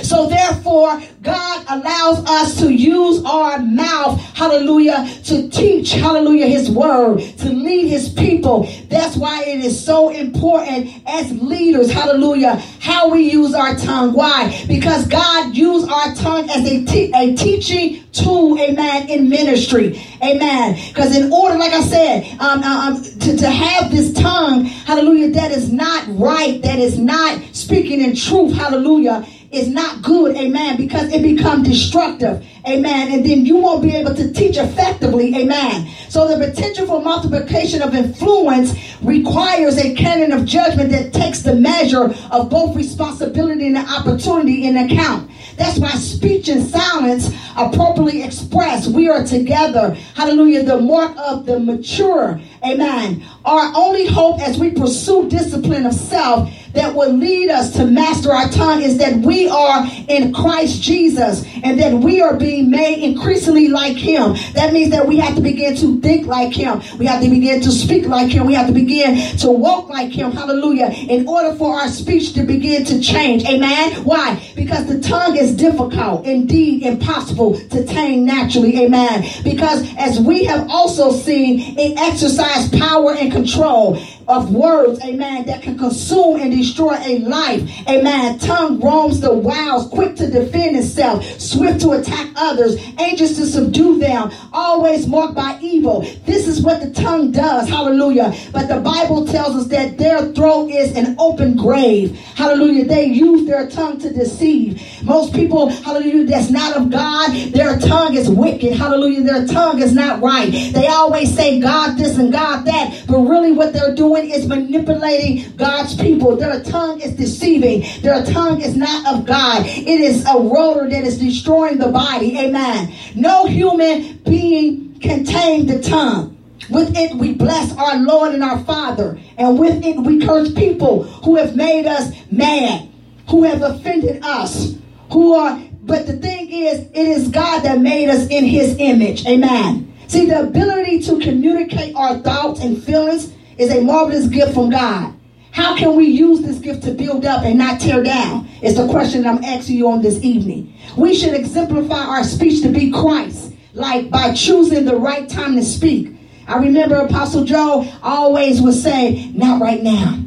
So therefore, God allows us to use our mouth, hallelujah, to teach, hallelujah, his word, to lead his people. That's why it is so important as leaders, hallelujah, how we use our tongue. Why? Because God used our tongue as a, te- a teaching tool, amen, in ministry. Amen. Because in order, like I said, um, um, to, to have this tongue, hallelujah, that is not right, that is not speaking in truth, hallelujah, is not good, amen, because it becomes destructive, amen, and then you won't be able to teach effectively, amen. So the potential for multiplication of influence requires a canon of judgment that takes the measure of both responsibility and opportunity in account. That's why speech and silence appropriately expressed, we are together. Hallelujah. The mark of the mature. Amen. Our only hope as we pursue discipline of self that will lead us to master our tongue is that we are in Christ Jesus and that we are being made increasingly like him. That means that we have to begin to think like him. We have to begin to speak like him. We have to begin to walk like him. Hallelujah. In order for our speech to begin to change. Amen. Why? Because the tongue is difficult, indeed impossible to tame naturally. Amen. Because as we have also seen, it exercises power and control of words, amen, that can consume and destroy a life. Amen. Tongue roams the wilds, quick to defend itself, swift to attack others, anxious to subdue them, always marked by evil. This is what the tongue does. Hallelujah. But the Bible tells us that their throat is an open grave. Hallelujah. They use their tongue to deceive. Most people, hallelujah, that's not of God, their tongue is wicked. Hallelujah. Their tongue is not right. They always say God this and God that, but really what they're doing doing is manipulating God's people. Their tongue is deceiving. Their tongue is not of God. It is a rotor that is destroying the body. Amen. No human being can tame the tongue. With it, we bless our Lord and our Father. And with it, we curse people who have made us mad, who have offended us, who are, but the thing is, it is God that made us in his image. Amen. See, the ability to communicate our thoughts and feelings is a marvelous gift from God. How can we use this gift to build up and not tear down? Is the question I'm asking you on this evening. We should exemplify our speech to be Christ, like by choosing the right time to speak. I remember Apostle Joe always would say, Not right now.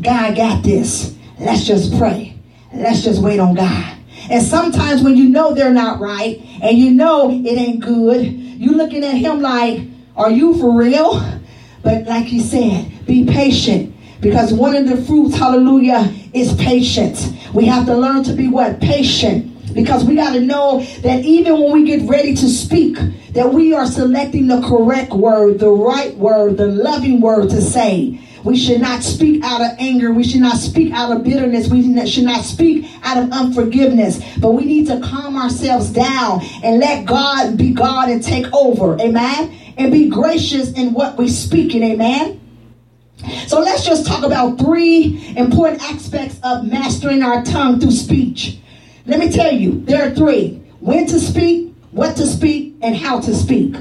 God got this. Let's just pray. Let's just wait on God. And sometimes when you know they're not right and you know it ain't good, you looking at him like, Are you for real? But like he said, be patient. Because one of the fruits, hallelujah, is patience. We have to learn to be what? Patient. Because we got to know that even when we get ready to speak, that we are selecting the correct word, the right word, the loving word to say. We should not speak out of anger. We should not speak out of bitterness. We should not speak out of unforgiveness. But we need to calm ourselves down and let God be God and take over. Amen and be gracious in what we speak in. Amen. So let's just talk about three important aspects of mastering our tongue through speech. Let me tell you, there are three when to speak, what to speak, and how to speak.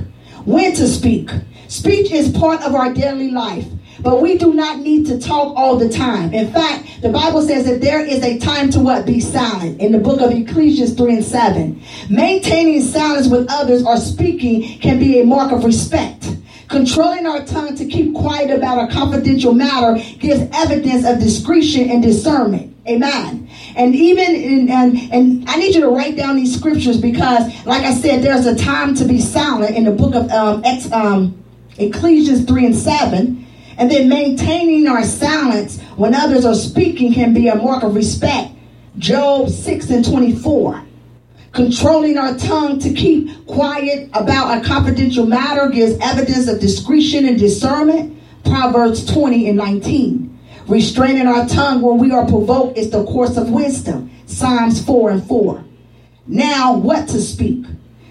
When to speak. Speech is part of our daily life. But we do not need to talk all the time. In fact, the Bible says that there is a time to what? Be silent. In the book of Ecclesiastes 3 and 7. Maintaining silence with others or speaking can be a mark of respect. Controlling our tongue to keep quiet about a confidential matter gives evidence of discretion and discernment. Amen. And even in, and and I need you to write down these scriptures because, like I said, there's a time to be silent in the book of um, Ex, um, Ecclesiastes three and seven. And then maintaining our silence when others are speaking can be a mark of respect. Job 6 and 24. Controlling our tongue to keep quiet about a confidential matter gives evidence of discretion and discernment. Proverbs 20 and 19. Restraining our tongue when we are provoked is the course of wisdom. Psalms 4 and 4. Now, what to speak?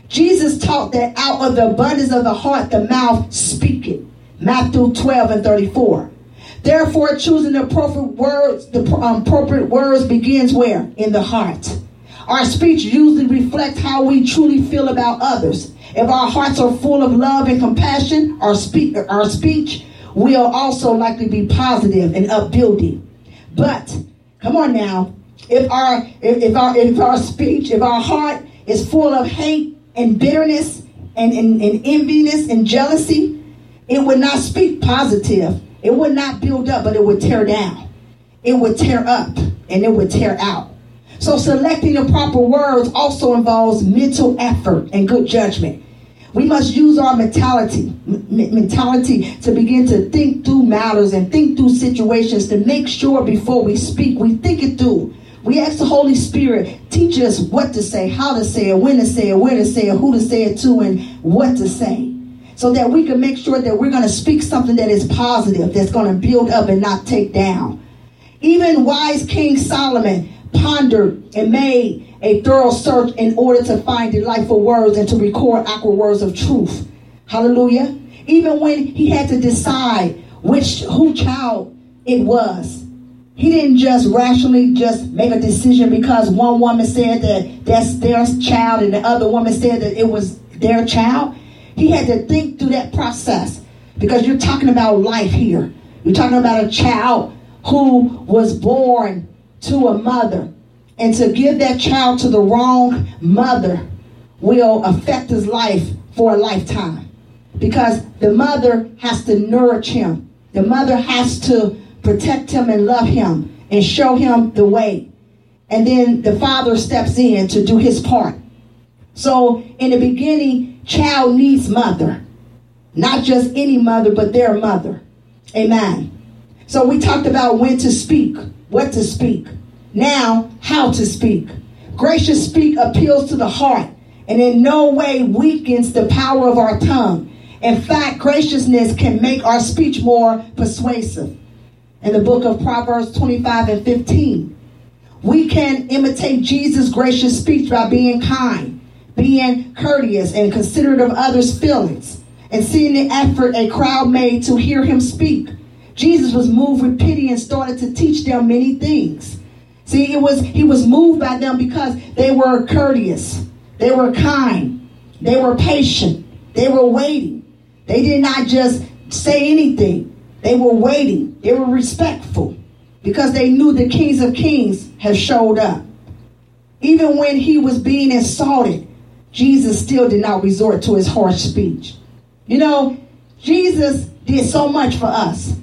Jesus taught that out of the abundance of the heart, the mouth speaketh. Matthew 12 and 34. Therefore, choosing the appropriate words, the um, appropriate words begins where? In the heart. Our speech usually reflects how we truly feel about others. If our hearts are full of love and compassion, our, speak, our speech will also likely be positive and upbuilding. But come on now, if our if, if our if our speech, if our heart is full of hate and bitterness and, and, and enviness and jealousy, it would not speak positive. It would not build up, but it would tear down. It would tear up and it would tear out. So selecting the proper words also involves mental effort and good judgment. We must use our mentality, m- mentality to begin to think through matters and think through situations to make sure before we speak, we think it through. We ask the Holy Spirit, teach us what to say, how to say it, when to say it, where to say it, who to say it to, and what to say so that we can make sure that we're going to speak something that is positive, that's going to build up and not take down. Even wise King Solomon pondered and made a thorough search in order to find delightful words and to record accurate words of truth. Hallelujah. Even when he had to decide which who child it was. He didn't just rationally just make a decision because one woman said that that's their child and the other woman said that it was their child. He had to think through that process because you're talking about life here. You're talking about a child who was born to a mother. And to give that child to the wrong mother will affect his life for a lifetime. Because the mother has to nourish him. The mother has to protect him and love him and show him the way. And then the father steps in to do his part. So in the beginning, child needs mother. Not just any mother, but their mother. Amen. So we talked about when to speak, what to speak. Now, how to speak. Gracious speak appeals to the heart and in no way weakens the power of our tongue. In fact, graciousness can make our speech more persuasive. In the book of Proverbs 25 and 15, we can imitate Jesus' gracious speech by being kind, being courteous, and considerate of others' feelings, and seeing the effort a crowd made to hear him speak. Jesus was moved with pity and started to teach them many things. See, it was he was moved by them because they were courteous, they were kind, they were patient, they were waiting. They did not just say anything. They were waiting. They were respectful because they knew the kings of kings had showed up. Even when he was being insulted, Jesus still did not resort to his harsh speech. You know, Jesus did so much for us.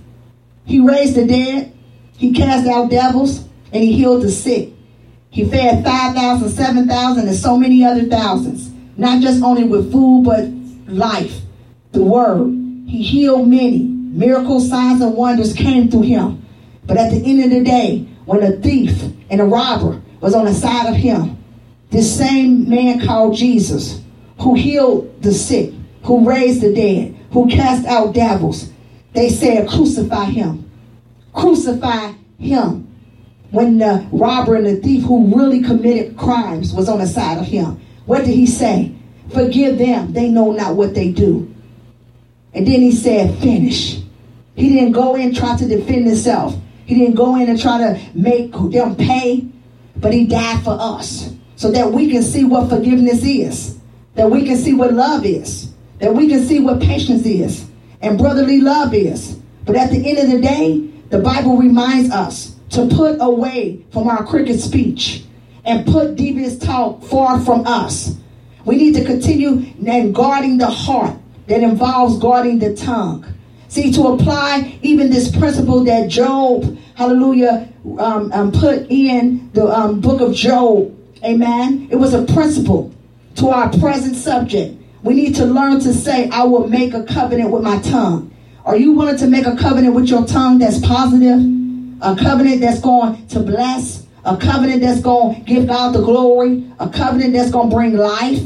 He raised the dead, he cast out devils, and he healed the sick. He fed 5,000, 7,000, and so many other thousands. Not just only with food, but life, the word. He healed many. Miracles, signs, and wonders came through him. But at the end of the day, when a thief and a robber was on the side of him, this same man called Jesus, who healed the sick, who raised the dead, who cast out devils, they said, crucify him. Crucify him. When the robber and the thief who really committed crimes was on the side of him, what did he say? Forgive them. They know not what they do. And then he said, finish. He didn't go in try to defend himself. He didn't go in and try to make them pay, but he died for us so that we can see what forgiveness is, that we can see what love is, that we can see what patience is, and brotherly love is. But at the end of the day, the Bible reminds us to put away from our crooked speech and put devious talk far from us. We need to continue and guarding the heart that involves guarding the tongue. See, to apply even this principle that Job, hallelujah, um, um, put in the um, book of Job, amen, it was a principle to our present subject. We need to learn to say, I will make a covenant with my tongue. Are you willing to make a covenant with your tongue that's positive? A covenant that's going to bless? A covenant that's going to give God the glory? A covenant that's going to bring life?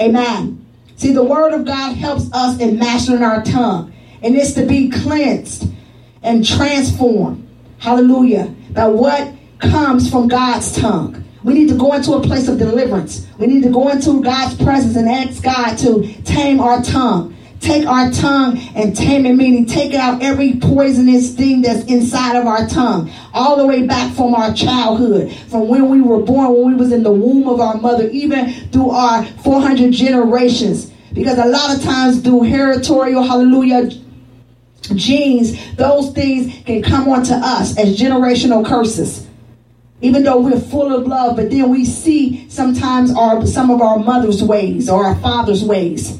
Amen. See, the word of God helps us in mastering our tongue. And it's to be cleansed and transformed. Hallelujah. By what comes from God's tongue. We need to go into a place of deliverance. We need to go into God's presence and ask God to tame our tongue. Take our tongue and tame it, meaning take out every poisonous thing that's inside of our tongue. All the way back from our childhood, from when we were born, when we was in the womb of our mother, even through our 400 generations. Because a lot of times through hereditary, hallelujah, genes, those things can come onto us as generational curses. Even though we're full of love, but then we see sometimes our some of our mother's ways or our father's ways.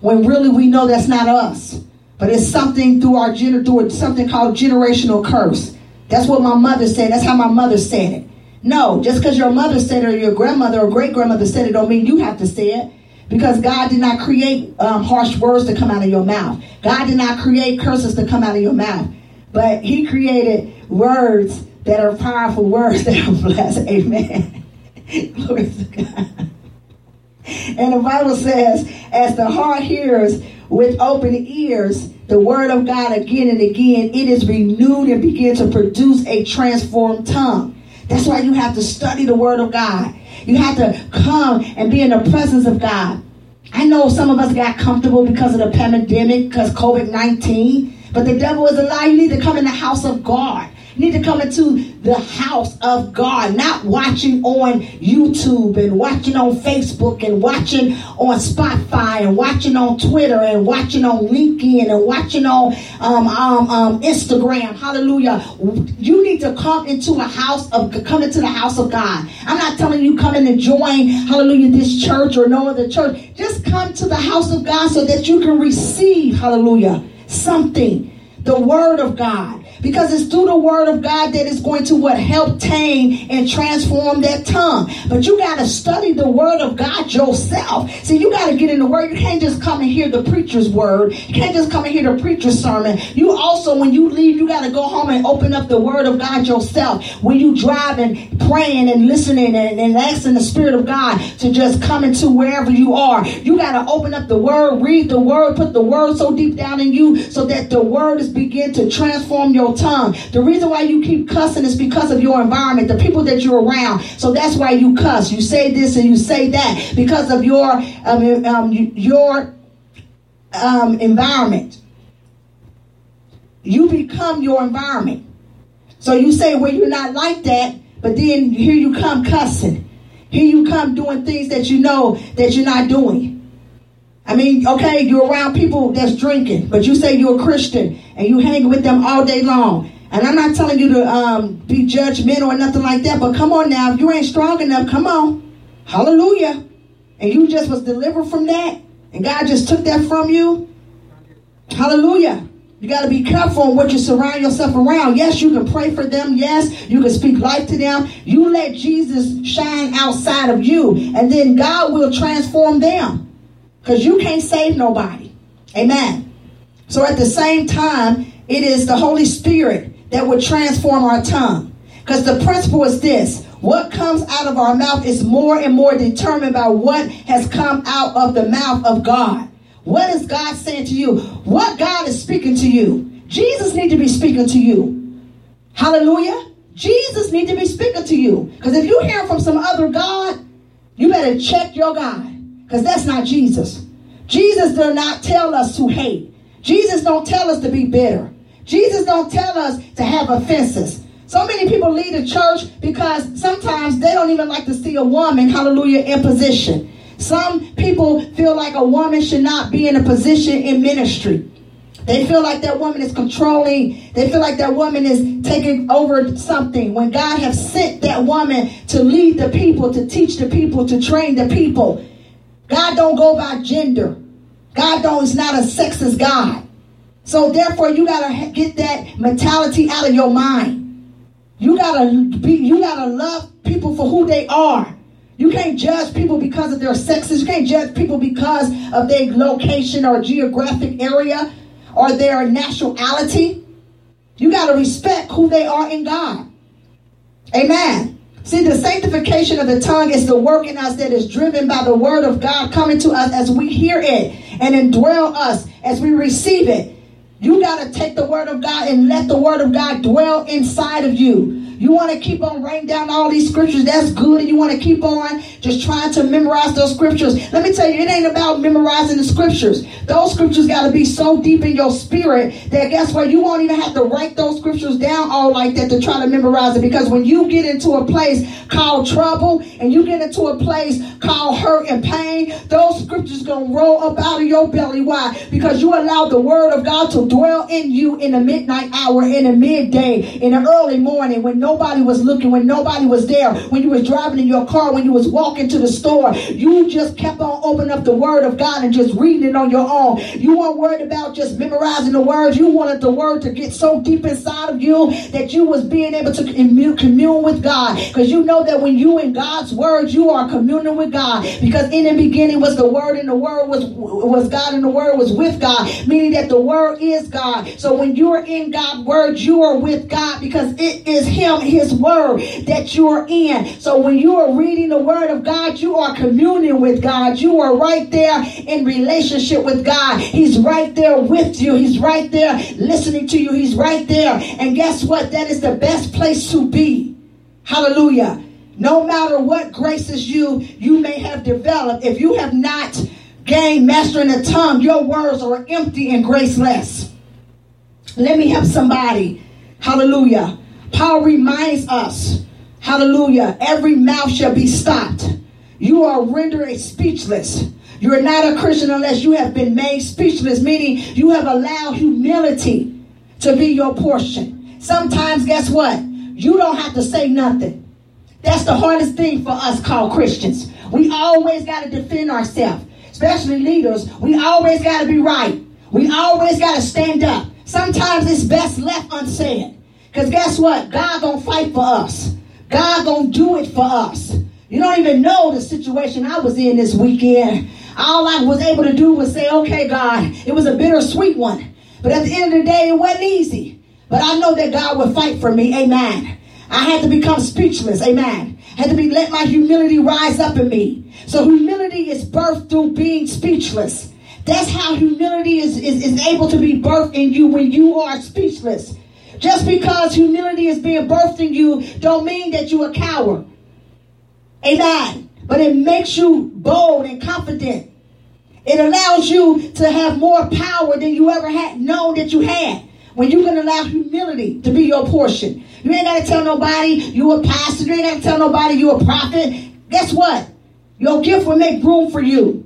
When really we know that's not us. But it's something through our gener through something called generational curse. That's what my mother said. That's how my mother said it. No, just because your mother said it or your grandmother or great grandmother said it don't mean you have to say it. Because God did not create um, harsh words to come out of your mouth. God did not create curses to come out of your mouth. But He created words that are powerful words that are blessed. Amen. [LAUGHS] Glory to God. And the Bible says, as the heart hears with open ears the word of God again and again, it is renewed and begins to produce a transformed tongue. That's why you have to study the word of God. You have to come and be in the presence of God. I know some of us got comfortable because of the pandemic, because COVID 19, but the devil is a lie. You need to come in the house of God need to come into the house of God, not watching on YouTube and watching on Facebook and watching on Spotify and watching on Twitter and watching on LinkedIn and watching on um, um, um, Instagram. Hallelujah. You need to come into a house of come into the house of God. I'm not telling you come and join, hallelujah, this church or no other church. Just come to the house of God so that you can receive, hallelujah, something. The word of God. Because it's through the word of God that is going to what help tame and transform that tongue. But you got to study the word of God yourself. See, you got to get in the word. You can't just come and hear the preacher's word. You can't just come and hear the preacher's sermon. You also, when you leave, you got to go home and open up the word of God yourself. When you driving, praying and listening and, and asking the spirit of God to just come into wherever you are, you got to open up the word, read the word, put the word so deep down in you so that the word is begin to transform your tongue. The reason why you keep cussing is because of your environment, the people that you're around. So that's why you cuss. You say this and you say that because of your um, um, your um, environment. You become your environment. So you say, well, you're not like that, but then here you come cussing. Here you come doing things that you know that you're not doing. I mean, okay, you're around people that's drinking, but you say you're a Christian and you hang with them all day long. And I'm not telling you to um, be judgmental or nothing like that, but come on now, if you ain't strong enough, come on. Hallelujah. And you just was delivered from that, and God just took that from you. Hallelujah. You got to be careful on what you surround yourself around. Yes, you can pray for them. Yes, you can speak life to them. You let Jesus shine outside of you, and then God will transform them. Because you can't save nobody. Amen. So at the same time, it is the Holy Spirit that would transform our tongue. Because the principle is this what comes out of our mouth is more and more determined by what has come out of the mouth of God. What is God saying to you? What God is speaking to you? Jesus need to be speaking to you. Hallelujah. Jesus need to be speaking to you. Because if you hear from some other God, you better check your God. Because that's not Jesus. Jesus does not tell us to hate. Jesus don't tell us to be bitter. Jesus don't tell us to have offenses. So many people leave the church because sometimes they don't even like to see a woman, hallelujah, in position. Some people feel like a woman should not be in a position in ministry. They feel like that woman is controlling. They feel like that woman is taking over something. When God has sent that woman to lead the people, to teach the people, to train the people. God don't go by gender. God don't is not a sexist God. So therefore, you gotta get that mentality out of your mind. You gotta be. You gotta love people for who they are. You can't judge people because of their sexes. You can't judge people because of their location or geographic area or their nationality. You got to respect who they are in God. Amen. See, the sanctification of the tongue is the work in us that is driven by the word of God coming to us as we hear it and indwell us as we receive it. You got to take the word of God and let the word of God dwell inside of you. You want to keep on writing down all these scriptures. That's good. And you want to keep on just trying to memorize those scriptures. Let me tell you, it ain't about memorizing the scriptures. Those scriptures got to be so deep in your spirit that guess what? You won't even have to write those scriptures down all like that to try to memorize it. Because when you get into a place called trouble and you get into a place called hurt and pain, those scriptures going to roll up out of your belly. Why? Because you allowed the word of God to dwell in you in the midnight hour, in the midday, in the early morning when nobody was looking, when nobody was there, when you was driving in your car, when you was walking to the store. You just kept on opening up the word of God and just reading it on your own. You weren't worried about just memorizing the words. You wanted the word to get so deep inside of you that you was being able to commune with God. Because you know that when you in God's word, you are communing with God. Because in the beginning was the word and the word was was God and the word was with God. Meaning that the word is God. So when you're in God's word, you are with God because it is Him his word that you're in. So when you are reading the word of God, you are communing with God. You are right there in relationship with God. He's right there with you. He's right there listening to you. He's right there. And guess what? That is the best place to be. Hallelujah. No matter what graces you you may have developed, if you have not gained mastering the tongue, your words are empty and graceless. Let me help somebody. Hallelujah. Paul reminds us, hallelujah, every mouth shall be stopped. You are rendered speechless. You're not a Christian unless you have been made speechless, meaning you have allowed humility to be your portion. Sometimes, guess what? You don't have to say nothing. That's the hardest thing for us called Christians. We always got to defend ourselves, especially leaders. We always got to be right. We always got to stand up. Sometimes it's best left unsaid. Because guess what? God gonna fight for us. God gonna do it for us. You don't even know the situation I was in this weekend. All I was able to do was say, okay, God, it was a bittersweet one. But at the end of the day, it wasn't easy. But I know that God would fight for me. Amen. I had to become speechless. Amen. Had to be let my humility rise up in me. So humility is birthed through being speechless. That's how humility is, is, is able to be birthed in you when you are speechless. Just because humility is being birthed in you don't mean that you're a coward. Amen. But it makes you bold and confident. It allows you to have more power than you ever had known that you had. When you can allow humility to be your portion. You ain't got to tell nobody you a pastor. You ain't got to tell nobody you a prophet. Guess what? Your gift will make room for you.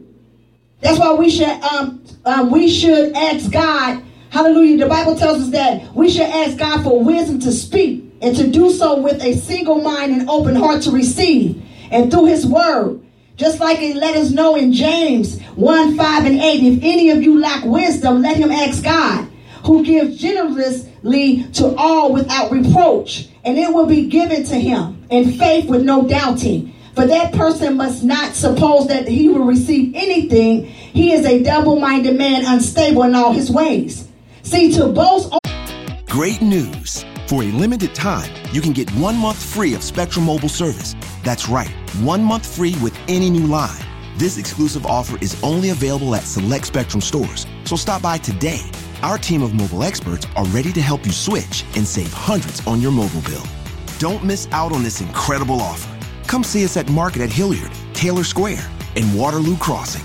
That's why we should um, um, we should ask God Hallelujah. The Bible tells us that we should ask God for wisdom to speak and to do so with a single mind and open heart to receive. And through his word, just like it let us know in James 1 5 and 8, if any of you lack wisdom, let him ask God, who gives generously to all without reproach, and it will be given to him in faith with no doubting. For that person must not suppose that he will receive anything. He is a double minded man, unstable in all his ways. See, to boast. Great news. For a limited time, you can get one month free of Spectrum Mobile service. That's right, one month free with any new line. This exclusive offer is only available at select Spectrum stores. So stop by today. Our team of mobile experts are ready to help you switch and save hundreds on your mobile bill. Don't miss out on this incredible offer. Come see us at Market at Hilliard, Taylor Square, and Waterloo Crossing.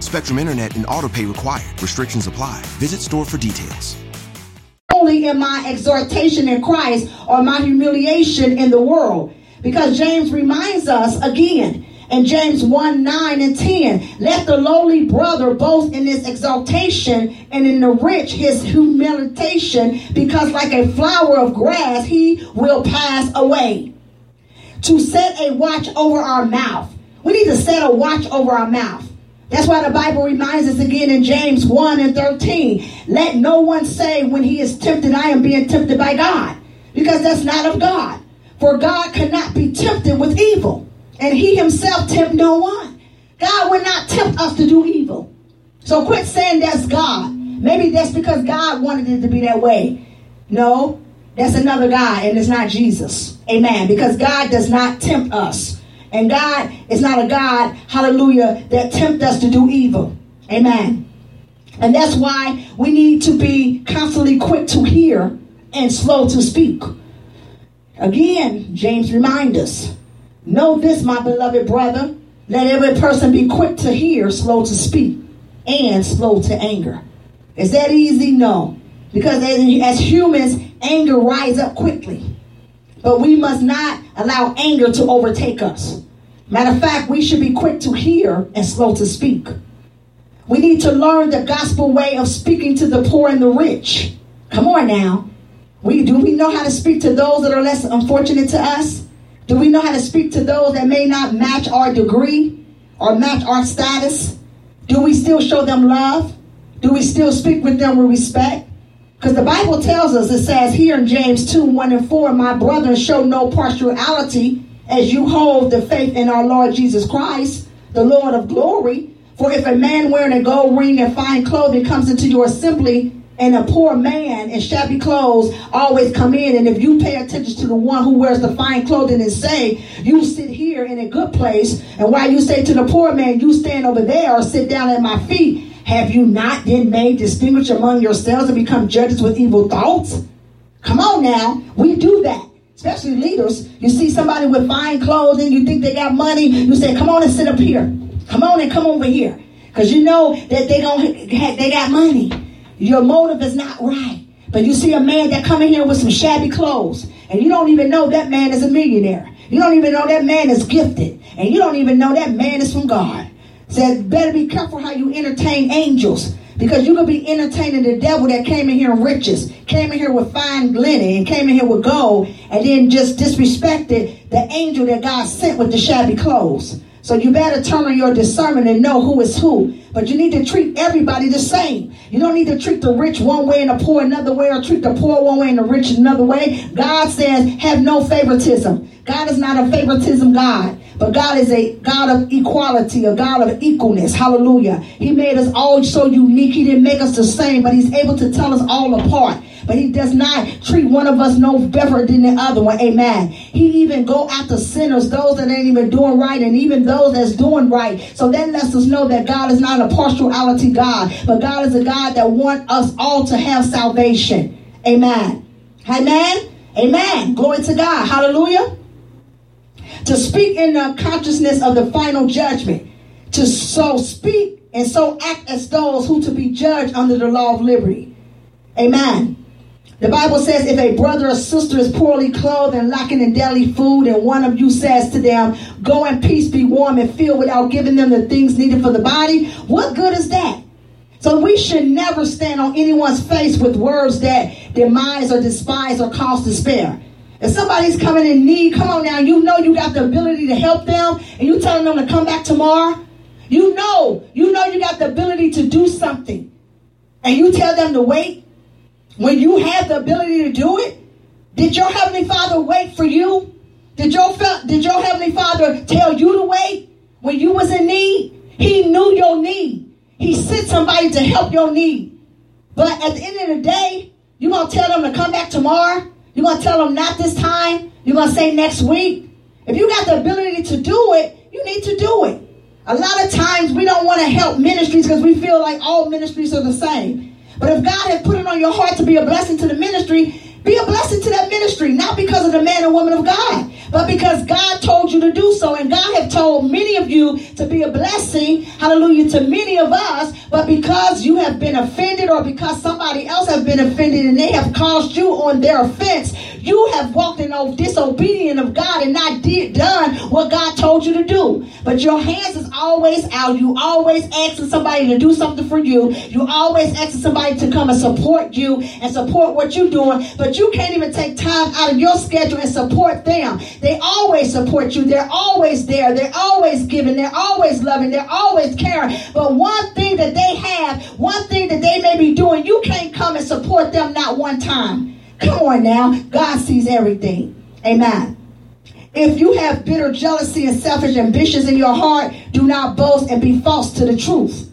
Spectrum Internet and autopay required. Restrictions apply. Visit store for details. Only in my exhortation in Christ or my humiliation in the world. Because James reminds us again in James 1 9 and 10 let the lowly brother boast in his exaltation and in the rich his humiliation, because like a flower of grass he will pass away. To set a watch over our mouth. We need to set a watch over our mouth. That's why the Bible reminds us again in James 1 and 13. Let no one say when he is tempted, I am being tempted by God. Because that's not of God. For God cannot be tempted with evil. And he himself tempt no one. God would not tempt us to do evil. So quit saying that's God. Maybe that's because God wanted it to be that way. No, that's another guy, and it's not Jesus. Amen. Because God does not tempt us. And God is not a God, hallelujah, that tempt us to do evil. Amen. And that's why we need to be constantly quick to hear and slow to speak. Again, James reminds us Know this, my beloved brother. Let every person be quick to hear, slow to speak, and slow to anger. Is that easy? No. Because as humans, anger rise up quickly. But we must not allow anger to overtake us. Matter of fact, we should be quick to hear and slow to speak. We need to learn the gospel way of speaking to the poor and the rich. Come on now. We do we know how to speak to those that are less unfortunate to us? Do we know how to speak to those that may not match our degree or match our status? Do we still show them love? Do we still speak with them with respect? Because the Bible tells us, it says here in James 2 1 and 4, My brethren, show no partiality as you hold the faith in our Lord Jesus Christ, the Lord of glory. For if a man wearing a gold ring and fine clothing comes into your assembly, and a poor man in shabby clothes always come in. And if you pay attention to the one who wears the fine clothing and say, you sit here in a good place, and while you say to the poor man, you stand over there or sit down at my feet, have you not then made distinguish among yourselves and become judges with evil thoughts? Come on now, we do that. Especially leaders. You see somebody with fine clothing, you think they got money, you say, come on and sit up here. Come on and come over here. Because you know that they, gonna, they got money. Your motive is not right. But you see a man that come in here with some shabby clothes, and you don't even know that man is a millionaire. You don't even know that man is gifted, and you don't even know that man is from God. Said, better be careful how you entertain angels. Because you could be entertaining the devil that came in here in riches, came in here with fine linen, and came in here with gold, and then just disrespected the angel that God sent with the shabby clothes. So you better turn on your discernment and know who is who. But you need to treat everybody the same. You don't need to treat the rich one way and the poor another way, or treat the poor one way and the rich another way. God says, have no favoritism. God is not a favoritism God, but God is a God of equality, a God of equalness. Hallelujah. He made us all so unique. He didn't make us the same, but He's able to tell us all apart but he does not treat one of us no better than the other one. Amen. He even go after sinners, those that ain't even doing right, and even those that's doing right. So that lets us know that God is not a partiality God, but God is a God that wants us all to have salvation. Amen. Amen. Amen. Glory to God. Hallelujah. To speak in the consciousness of the final judgment. To so speak and so act as those who to be judged under the law of liberty. Amen. The Bible says if a brother or sister is poorly clothed and lacking in daily food, and one of you says to them, Go in peace, be warm and filled without giving them the things needed for the body, what good is that? So we should never stand on anyone's face with words that demise or despise or cause despair. If somebody's coming in need, come on now, you know you got the ability to help them, and you telling them to come back tomorrow. You know, you know you got the ability to do something, and you tell them to wait when you had the ability to do it? Did your Heavenly Father wait for you? Did your, did your Heavenly Father tell you to wait when you was in need? He knew your need. He sent somebody to help your need. But at the end of the day, You gonna tell them to come back tomorrow? You gonna tell them not this time? You're gonna say next week? If you got the ability to do it, you need to do it. A lot of times we don't want to help ministries because we feel like all ministries are the same. But if God has put it on your heart to be a blessing to the ministry, be a blessing to that ministry, not because of the man or woman of God, but because God told you to do so. And God have told many of you to be a blessing, hallelujah, to many of us, but because you have been offended or because somebody else has been offended and they have caused you on their offense, you have walked in disobedience of God and not did done what God told you to do. But your hands is always out. You always asking somebody to do something for you. You always asking somebody to come and support you and support what you're doing. But you can't even take time out of your schedule and support them. They always support you. They're always there. They're always giving. They're always loving. They're always caring. But one thing that they have, one thing that they may be doing, you can't come and support them not one time. Come on now. God sees everything. Amen. If you have bitter jealousy and selfish ambitions in your heart, do not boast and be false to the truth.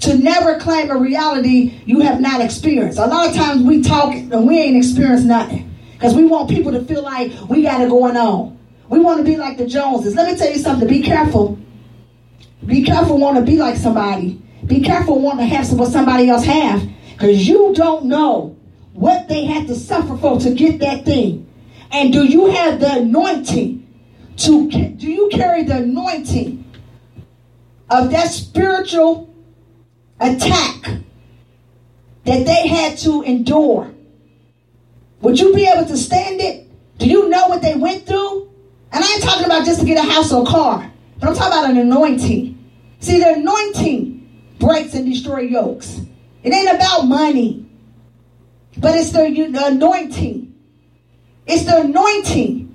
To never claim a reality you have not experienced. A lot of times we talk and we ain't experienced nothing. Because we want people to feel like we got it going on. We want to be like the Joneses. Let me tell you something. Be careful. Be careful wanting to be like somebody. Be careful wanting to have what somebody else have. Because you don't know what they had to suffer for to get that thing. And do you have the anointing to do you carry the anointing of that spiritual attack that they had to endure? Would you be able to stand it? Do you know what they went through? And I ain't talking about just to get a house or a car, but I'm talking about an anointing. See, the anointing breaks and destroys yokes. It ain't about money. But it's the, anointing. It's the anointing.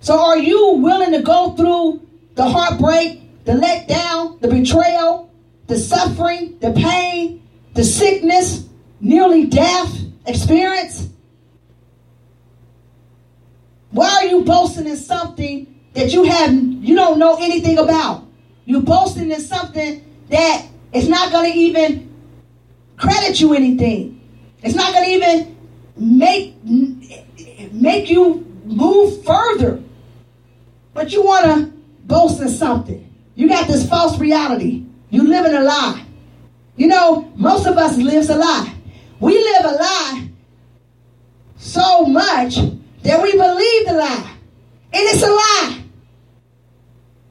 So are you willing to go through the heartbreak, the letdown, the betrayal, the suffering, the pain, the sickness, nearly death experience? Why are you boasting in something that you have you don't know anything about? You boasting in something that is not going to even credit you anything. It's not going to even make make you move further. But you want to boast in something. You got this false reality. You live in a lie. You know, most of us lives a lie. We live a lie so much that we believe the lie. And it's a lie.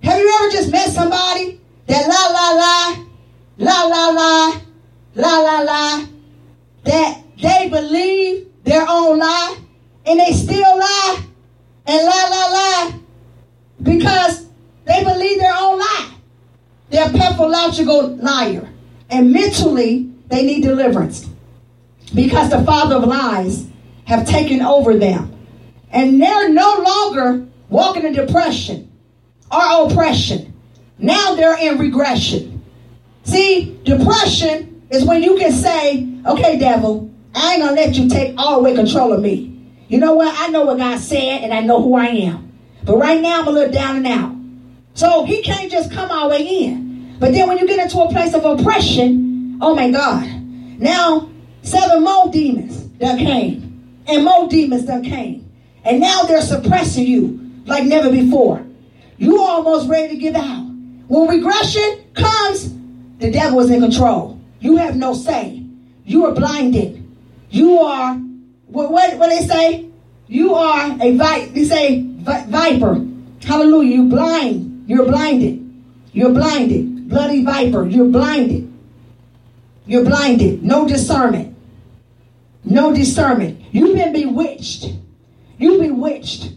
Have you ever just met somebody that la la la, la la la, la la la, that they believe their own lie and they still lie and lie, lie, lie because they believe their own lie. They're a pathological liar. And mentally, they need deliverance because the father of lies have taken over them. And they're no longer walking in depression or oppression. Now they're in regression. See, depression is when you can say, okay, devil, I ain't gonna let you take all the way control of me. You know what? I know what God said and I know who I am. But right now I'm a little down and out. So he can't just come our way in. But then when you get into a place of oppression, oh my God. Now seven more demons that came. And more demons that came. And now they're suppressing you like never before. You almost ready to give out. When regression comes, the devil is in control. You have no say. You are blinded. You are what what, what they say? You are a vi- they say vi- viper. Hallelujah. You're blind. You're blinded. You're blinded. Bloody viper. You're blinded. You're blinded. No discernment. No discernment. You've been bewitched. You bewitched.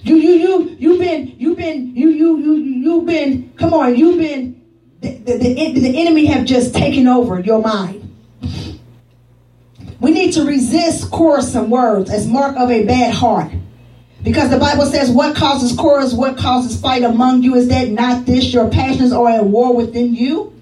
You you you you've been you've been you you you you've been come on you've been the, the, the, the enemy have just taken over your mind. We need to resist quarrelsome words as mark of a bad heart. Because the Bible says, what causes quarrels, what causes fight among you? Is that not this? Your passions are at war within you?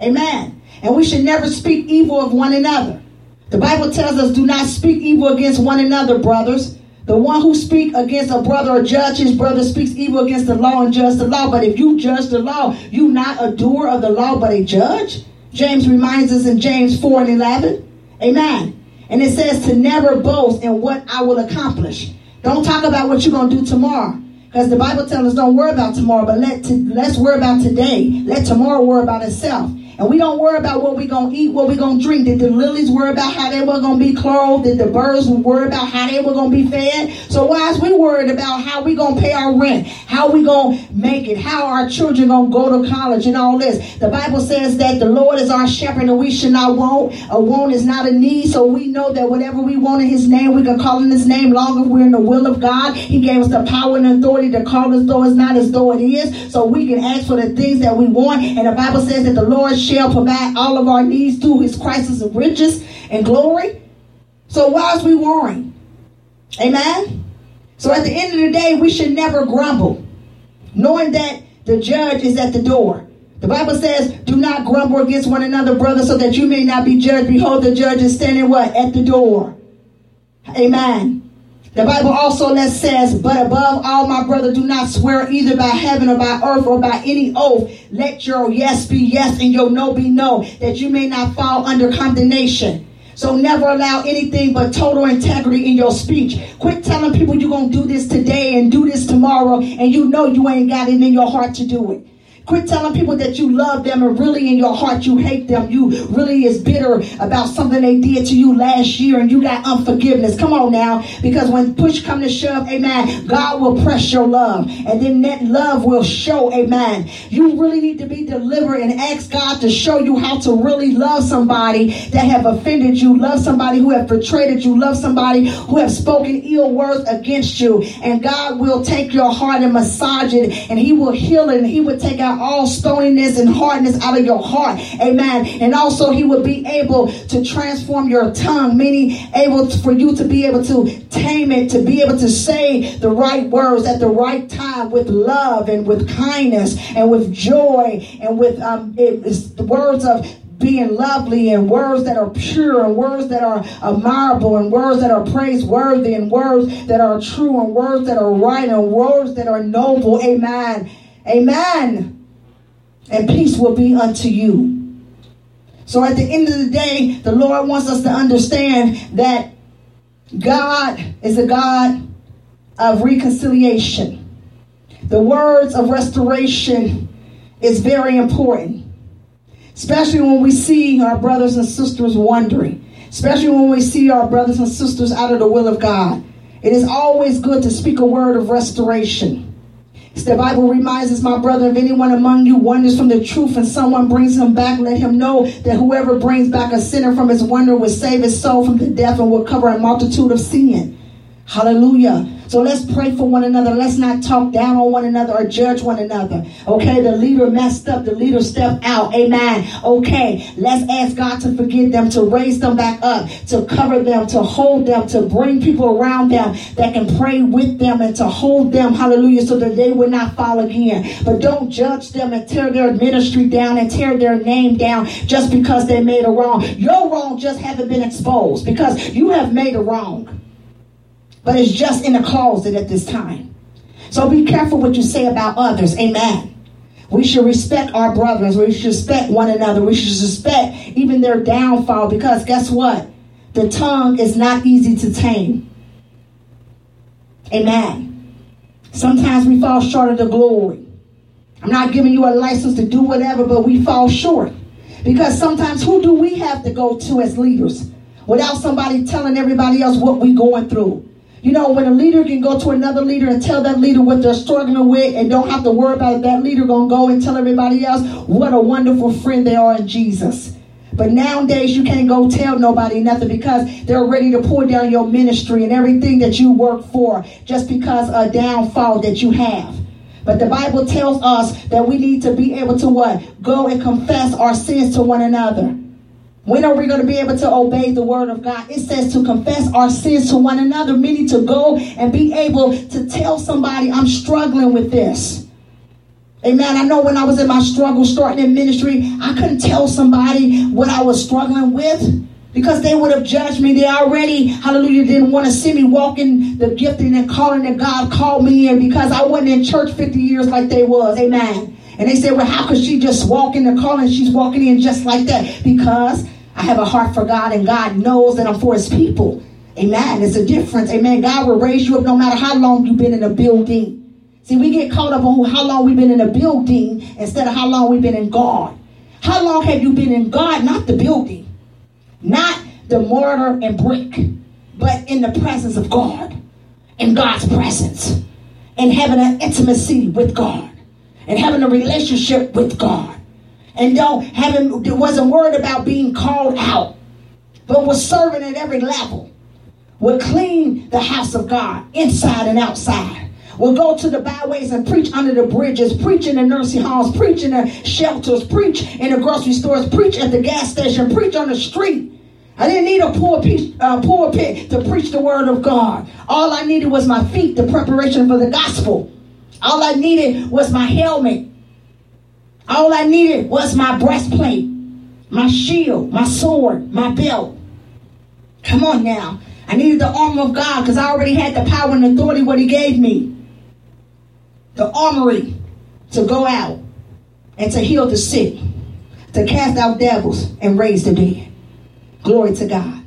Amen. And we should never speak evil of one another. The Bible tells us, do not speak evil against one another, brothers. The one who speak against a brother or judge his brother speaks evil against the law and judge the law. But if you judge the law, you not a doer of the law, but a judge? James reminds us in James 4 and 11. Amen. And it says to never boast in what I will accomplish. Don't talk about what you're going to do tomorrow. Because the Bible tells us don't worry about tomorrow, but let to, let's worry about today. Let tomorrow worry about itself. And we don't worry about what we're going to eat, what we're going to drink. Did the lilies worry about how they were going to be clothed? Did the birds worry about how they were going to be fed? So why is we worried about how we going to pay our rent? How we going to make it? How our children going to go to college and all this? The Bible says that the Lord is our shepherd and we should not want. A want is not a need. So we know that whatever we want in his name, we can call in his name long as we're in the will of God. He gave us the power and authority to call as though it's not as though it is. So we can ask for the things that we want. And the Bible says that the Lord shall provide all of our needs through his crisis of riches and glory. So why is we worrying? Amen? So at the end of the day, we should never grumble, knowing that the judge is at the door. The Bible says, do not grumble against one another, brother, so that you may not be judged. Behold, the judge is standing what? At the door. Amen. The Bible also that says, But above all, my brother, do not swear either by heaven or by earth or by any oath. Let your yes be yes and your no be no, that you may not fall under condemnation. So never allow anything but total integrity in your speech. Quit telling people you're going to do this today and do this tomorrow, and you know you ain't got it in your heart to do it. Quit telling people that you love them and really in your heart you hate them. You really is bitter about something they did to you last year and you got unforgiveness. Come on now. Because when push come to shove, amen, God will press your love. And then that love will show, amen. You really need to be delivered and ask God to show you how to really love somebody that have offended you. Love somebody who have betrayed you. Love somebody who have spoken ill words against you. And God will take your heart and massage it and he will heal it and he will take out all stoniness and hardness out of your heart. Amen. And also he will be able to transform your tongue, meaning able for you to be able to tame it, to be able to say the right words at the right time with love and with kindness and with joy and with um, it, the words of being lovely and words that are pure and words that are admirable and words that are praiseworthy and words that are true and words that are right and words that are noble. Amen. Amen and peace will be unto you. So at the end of the day, the Lord wants us to understand that God is a God of reconciliation. The words of restoration is very important, especially when we see our brothers and sisters wandering, especially when we see our brothers and sisters out of the will of God. It is always good to speak a word of restoration. The Bible reminds us, my brother, if anyone among you wanders from the truth and someone brings him back, let him know that whoever brings back a sinner from his wonder will save his soul from the death and will cover a multitude of sin. Hallelujah. So let's pray for one another. Let's not talk down on one another or judge one another. Okay, the leader messed up. The leader stepped out. Amen. Okay, let's ask God to forgive them, to raise them back up, to cover them, to hold them, to bring people around them that can pray with them and to hold them. Hallelujah. So that they will not fall again. But don't judge them and tear their ministry down and tear their name down just because they made a wrong. Your wrong just haven't been exposed because you have made a wrong but it's just in the closet at this time. So be careful what you say about others. Amen. We should respect our brothers. We should respect one another. We should respect even their downfall because guess what? The tongue is not easy to tame. Amen. Sometimes we fall short of the glory. I'm not giving you a license to do whatever, but we fall short. Because sometimes who do we have to go to as leaders without somebody telling everybody else what we're going through? You know, when a leader can go to another leader and tell that leader what they're struggling with and don't have to worry about it, that leader to go and tell everybody else what a wonderful friend they are in Jesus. But nowadays, you can't go tell nobody nothing because they're ready to pour down your ministry and everything that you work for just because of a downfall that you have. But the Bible tells us that we need to be able to what? Go and confess our sins to one another. When are we going to be able to obey the word of God? It says to confess our sins to one another, meaning to go and be able to tell somebody, I'm struggling with this. Amen. I know when I was in my struggle starting in ministry, I couldn't tell somebody what I was struggling with because they would have judged me. They already, hallelujah, didn't want to see me walking the gifting and calling that God called me in because I wasn't in church 50 years like they was. Amen. And they said, well, how could she just walk in the calling? She's walking in just like that because I have a heart for God, and God knows that I'm for His people. Amen. It's a difference. Amen. God will raise you up no matter how long you've been in a building. See, we get caught up on how long we've been in a building instead of how long we've been in God. How long have you been in God, not the building, not the mortar and brick, but in the presence of God, in God's presence, and having an intimacy with God, and having a relationship with God, and don't having wasn't worried about being called out, but was serving at every level, would clean the house of God inside and outside will go to the byways and preach under the bridges, preach in the nursing homes, preach in the shelters, preach in the grocery stores, preach at the gas station, preach on the street. I didn't need a pulpit, uh, pulpit to preach the word of God. All I needed was my feet, the preparation for the gospel. All I needed was my helmet. All I needed was my breastplate, my shield, my sword, my belt. Come on now. I needed the armor of God because I already had the power and authority what he gave me the armory to go out and to heal the sick, to cast out devils and raise the dead. Glory to God.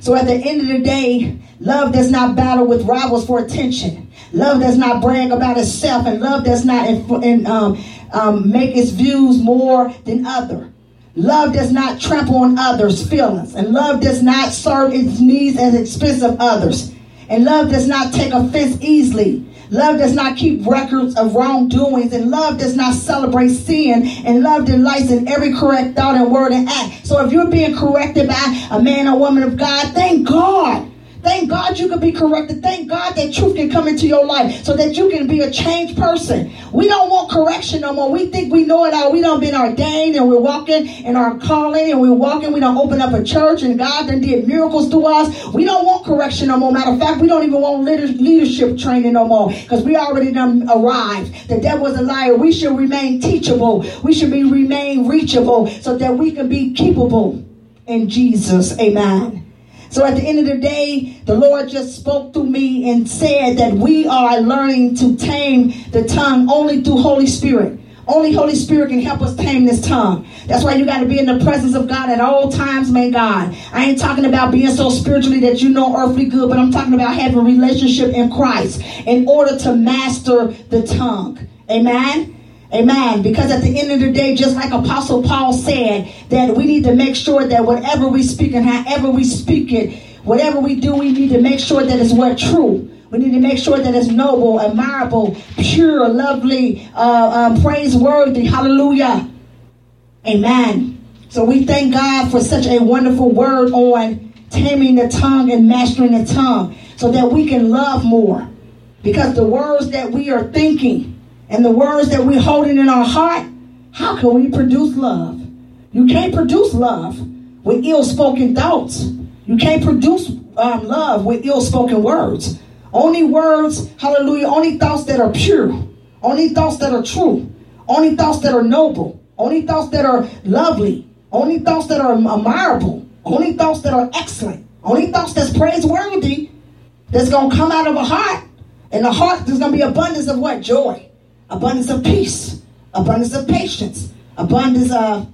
So at the end of the day, love does not battle with rivals for attention. Love does not brag about itself, and love does not in, um, um, make its views more than other. Love does not trample on others' feelings, and love does not serve its needs at the expense of others. And love does not take offense easily. Love does not keep records of wrongdoings, and love does not celebrate sin, and love delights in every correct thought and word and act. So if you're being corrected by a man or woman of God, thank God Thank God you can be corrected. Thank God that truth can come into your life so that you can be a changed person. We don't want correction no more. We think we know it all. We don't been ordained and we're walking in our calling and we're walking. We don't open up a church and God done did miracles to us. We don't want correction no more. Matter of fact, we don't even want leadership training no more because we already done arrived. The devil is a liar. We should remain teachable. We should be remain reachable so that we can be keepable in Jesus. Amen. So at the end of the day, the Lord just spoke to me and said that we are learning to tame the tongue only through Holy Spirit. Only Holy Spirit can help us tame this tongue. That's why you got to be in the presence of God at all times, man God. I ain't talking about being so spiritually that you know earthly good, but I'm talking about having a relationship in Christ in order to master the tongue. Amen. Amen. Because at the end of the day, just like Apostle Paul said, that we need to make sure that whatever we speak and however we speak it, whatever we do, we need to make sure that it's what true. We need to make sure that it's noble, admirable, pure, lovely, uh, um, praiseworthy. Hallelujah. Amen. So we thank God for such a wonderful word on taming the tongue and mastering the tongue so that we can love more. Because the words that we are thinking, and the words that we're holding in our heart, how can we produce love? You can't produce love with ill spoken thoughts. You can't produce um, love with ill spoken words. Only words, hallelujah, only thoughts that are pure, only thoughts that are true, only thoughts that are noble, only thoughts that are lovely, only thoughts that are admirable, only thoughts that are excellent, only thoughts that's praiseworthy that's going to come out of a heart. And the heart, there's going to be abundance of what? Joy abundance of peace, abundance of patience, abundance of.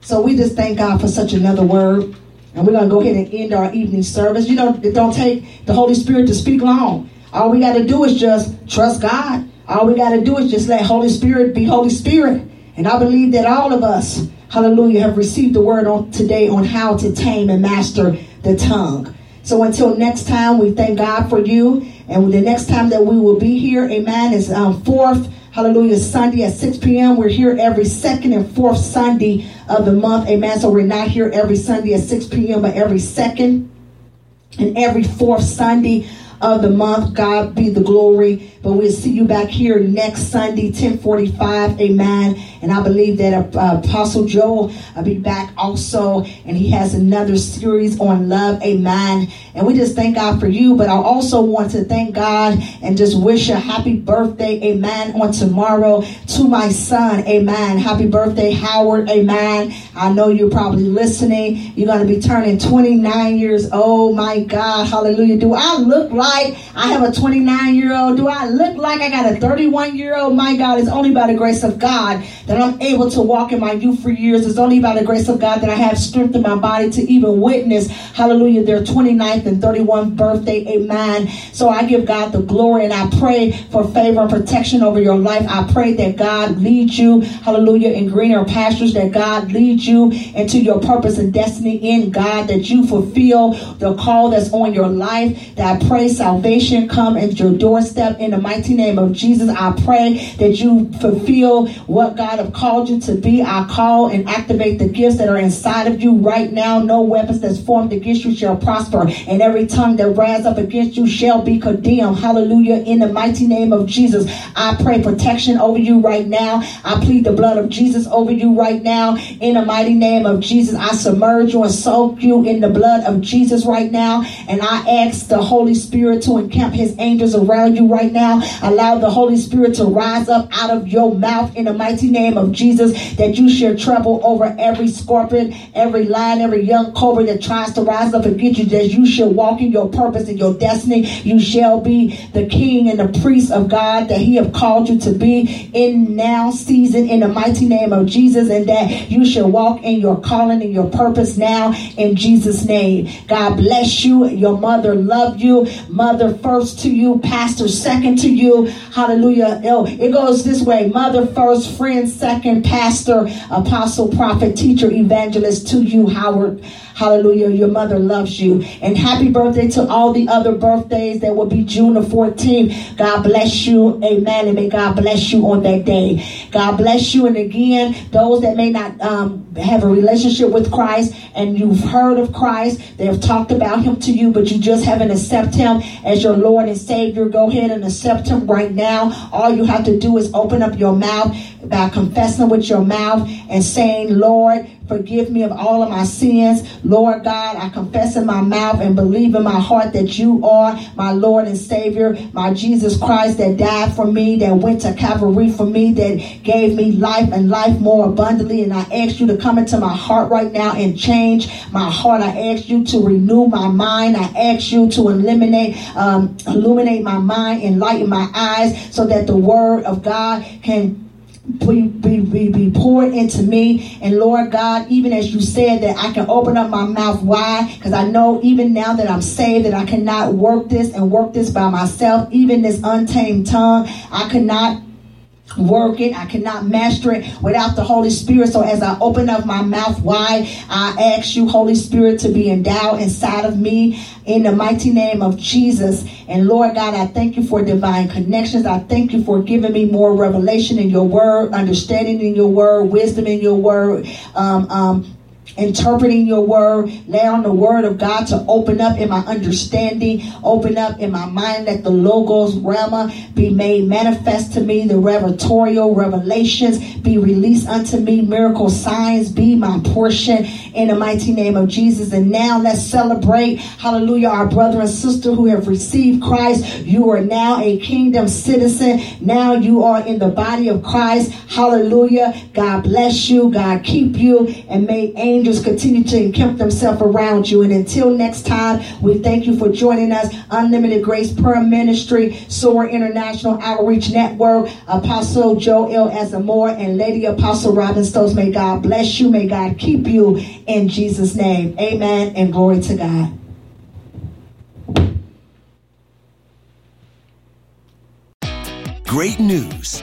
So we just thank God for such another word. And we're going to go ahead and end our evening service. You know, it don't take the Holy Spirit to speak long. All we got to do is just trust God. All we got to do is just let Holy Spirit be Holy Spirit. And I believe that all of us, hallelujah, have received the word on today on how to tame and master the tongue. So until next time, we thank God for you. And the next time that we will be here, amen, is um, fourth, hallelujah, Sunday at 6 p.m. We're here every second and fourth Sunday of the month, amen. So we're not here every Sunday at 6 p.m., but every second and every fourth Sunday of the month. God be the glory. But we'll see you back here next Sunday, 1045. Amen. And I believe that uh, Apostle Joel will be back also. And he has another series on love. Amen. And we just thank God for you. But I also want to thank God and just wish a happy birthday. Amen. On tomorrow to my son. Amen. Happy birthday, Howard. Amen. I know you're probably listening. You're going to be turning 29 years old. My God. Hallelujah. Do I look like I have a 29 year old? Do I look like I got a 31 year old? My God, it's only by the grace of God that I'm able to walk in my youth for years. It's only by the grace of God that I have strength in my body to even witness, hallelujah, their 29th and 31st birthday. Amen. So I give God the glory and I pray for favor and protection over your life. I pray that God leads you, hallelujah, in greener pastures, that God leads you into your purpose and destiny in God, that you fulfill the call that's on your life. That I pray salvation come at your doorstep in the mighty name of Jesus. I pray that you fulfill what God have called you to be. I call and activate the gifts that are inside of you right now. No weapons that's formed against you shall prosper, and every tongue that rises up against you shall be condemned. Hallelujah. In the mighty name of Jesus, I pray protection over you right now. I plead the blood of Jesus over you right now. In the mighty name of Jesus, I submerge you and soak you in the blood of Jesus right now. And I ask the Holy Spirit to encamp his angels around you right now. Allow the Holy Spirit to rise up out of your mouth in the mighty name of Jesus that you shall trouble over every scorpion, every lion, every young cobra that tries to rise up against you, that you shall walk in your purpose and your destiny. You shall be the king and the priest of God that he have called you to be in now season in the mighty name of Jesus and that you shall walk in your calling and your purpose now in Jesus name. God bless you. Your mother loved you. Mother first to you, pastor second to you. Hallelujah. Oh, it goes this way. Mother first, friend second, pastor, apostle, prophet, teacher, evangelist to you, Howard. Hallelujah. Your mother loves you. And happy birthday to all the other birthdays that will be June the 14th. God bless you. Amen. And may God bless you on that day. God bless you. And again, those that may not um, have a relationship with Christ and you've heard of Christ, they have talked about him to you, but you just haven't accepted him as your Lord and Savior. Go ahead and accept him right now. All you have to do is open up your mouth by confessing with your mouth and saying, Lord, Forgive me of all of my sins. Lord God, I confess in my mouth and believe in my heart that you are my Lord and Savior, my Jesus Christ that died for me, that went to Calvary for me, that gave me life and life more abundantly. And I ask you to come into my heart right now and change my heart. I ask you to renew my mind. I ask you to eliminate, um, illuminate my mind, enlighten my eyes so that the word of God can be, be, be, be poured into me. And Lord God, even as you said that I can open up my mouth wide, because I know even now that I'm saved that I cannot work this and work this by myself, even this untamed tongue, I cannot work it. I cannot master it without the Holy Spirit. So as I open up my mouth wide, I ask you, Holy Spirit, to be endowed inside of me in the mighty name of Jesus. And Lord God, I thank you for divine connections. I thank you for giving me more revelation in your word, understanding in your word, wisdom in your word, um, um, interpreting your word, allowing the word of God to open up in my understanding, open up in my mind, that the logos rhema be made manifest to me, the revelatorial revelations be released unto me, miracle signs be my portion in the mighty name of Jesus. And now let's celebrate, hallelujah, our brother and sister who have received Christ. You are now a kingdom citizen. Now you are in the body of Christ. Hallelujah. God bless you. God keep you and may angels continue to encamp themselves around you. And until next time, we thank you for joining us. Unlimited Grace Prayer Ministry, Sword International Outreach Network, Apostle Joe L. Azamore, and Lady Apostle Robin Stokes. May God bless you. May God keep you in Jesus' name. Amen and glory to God. Great news!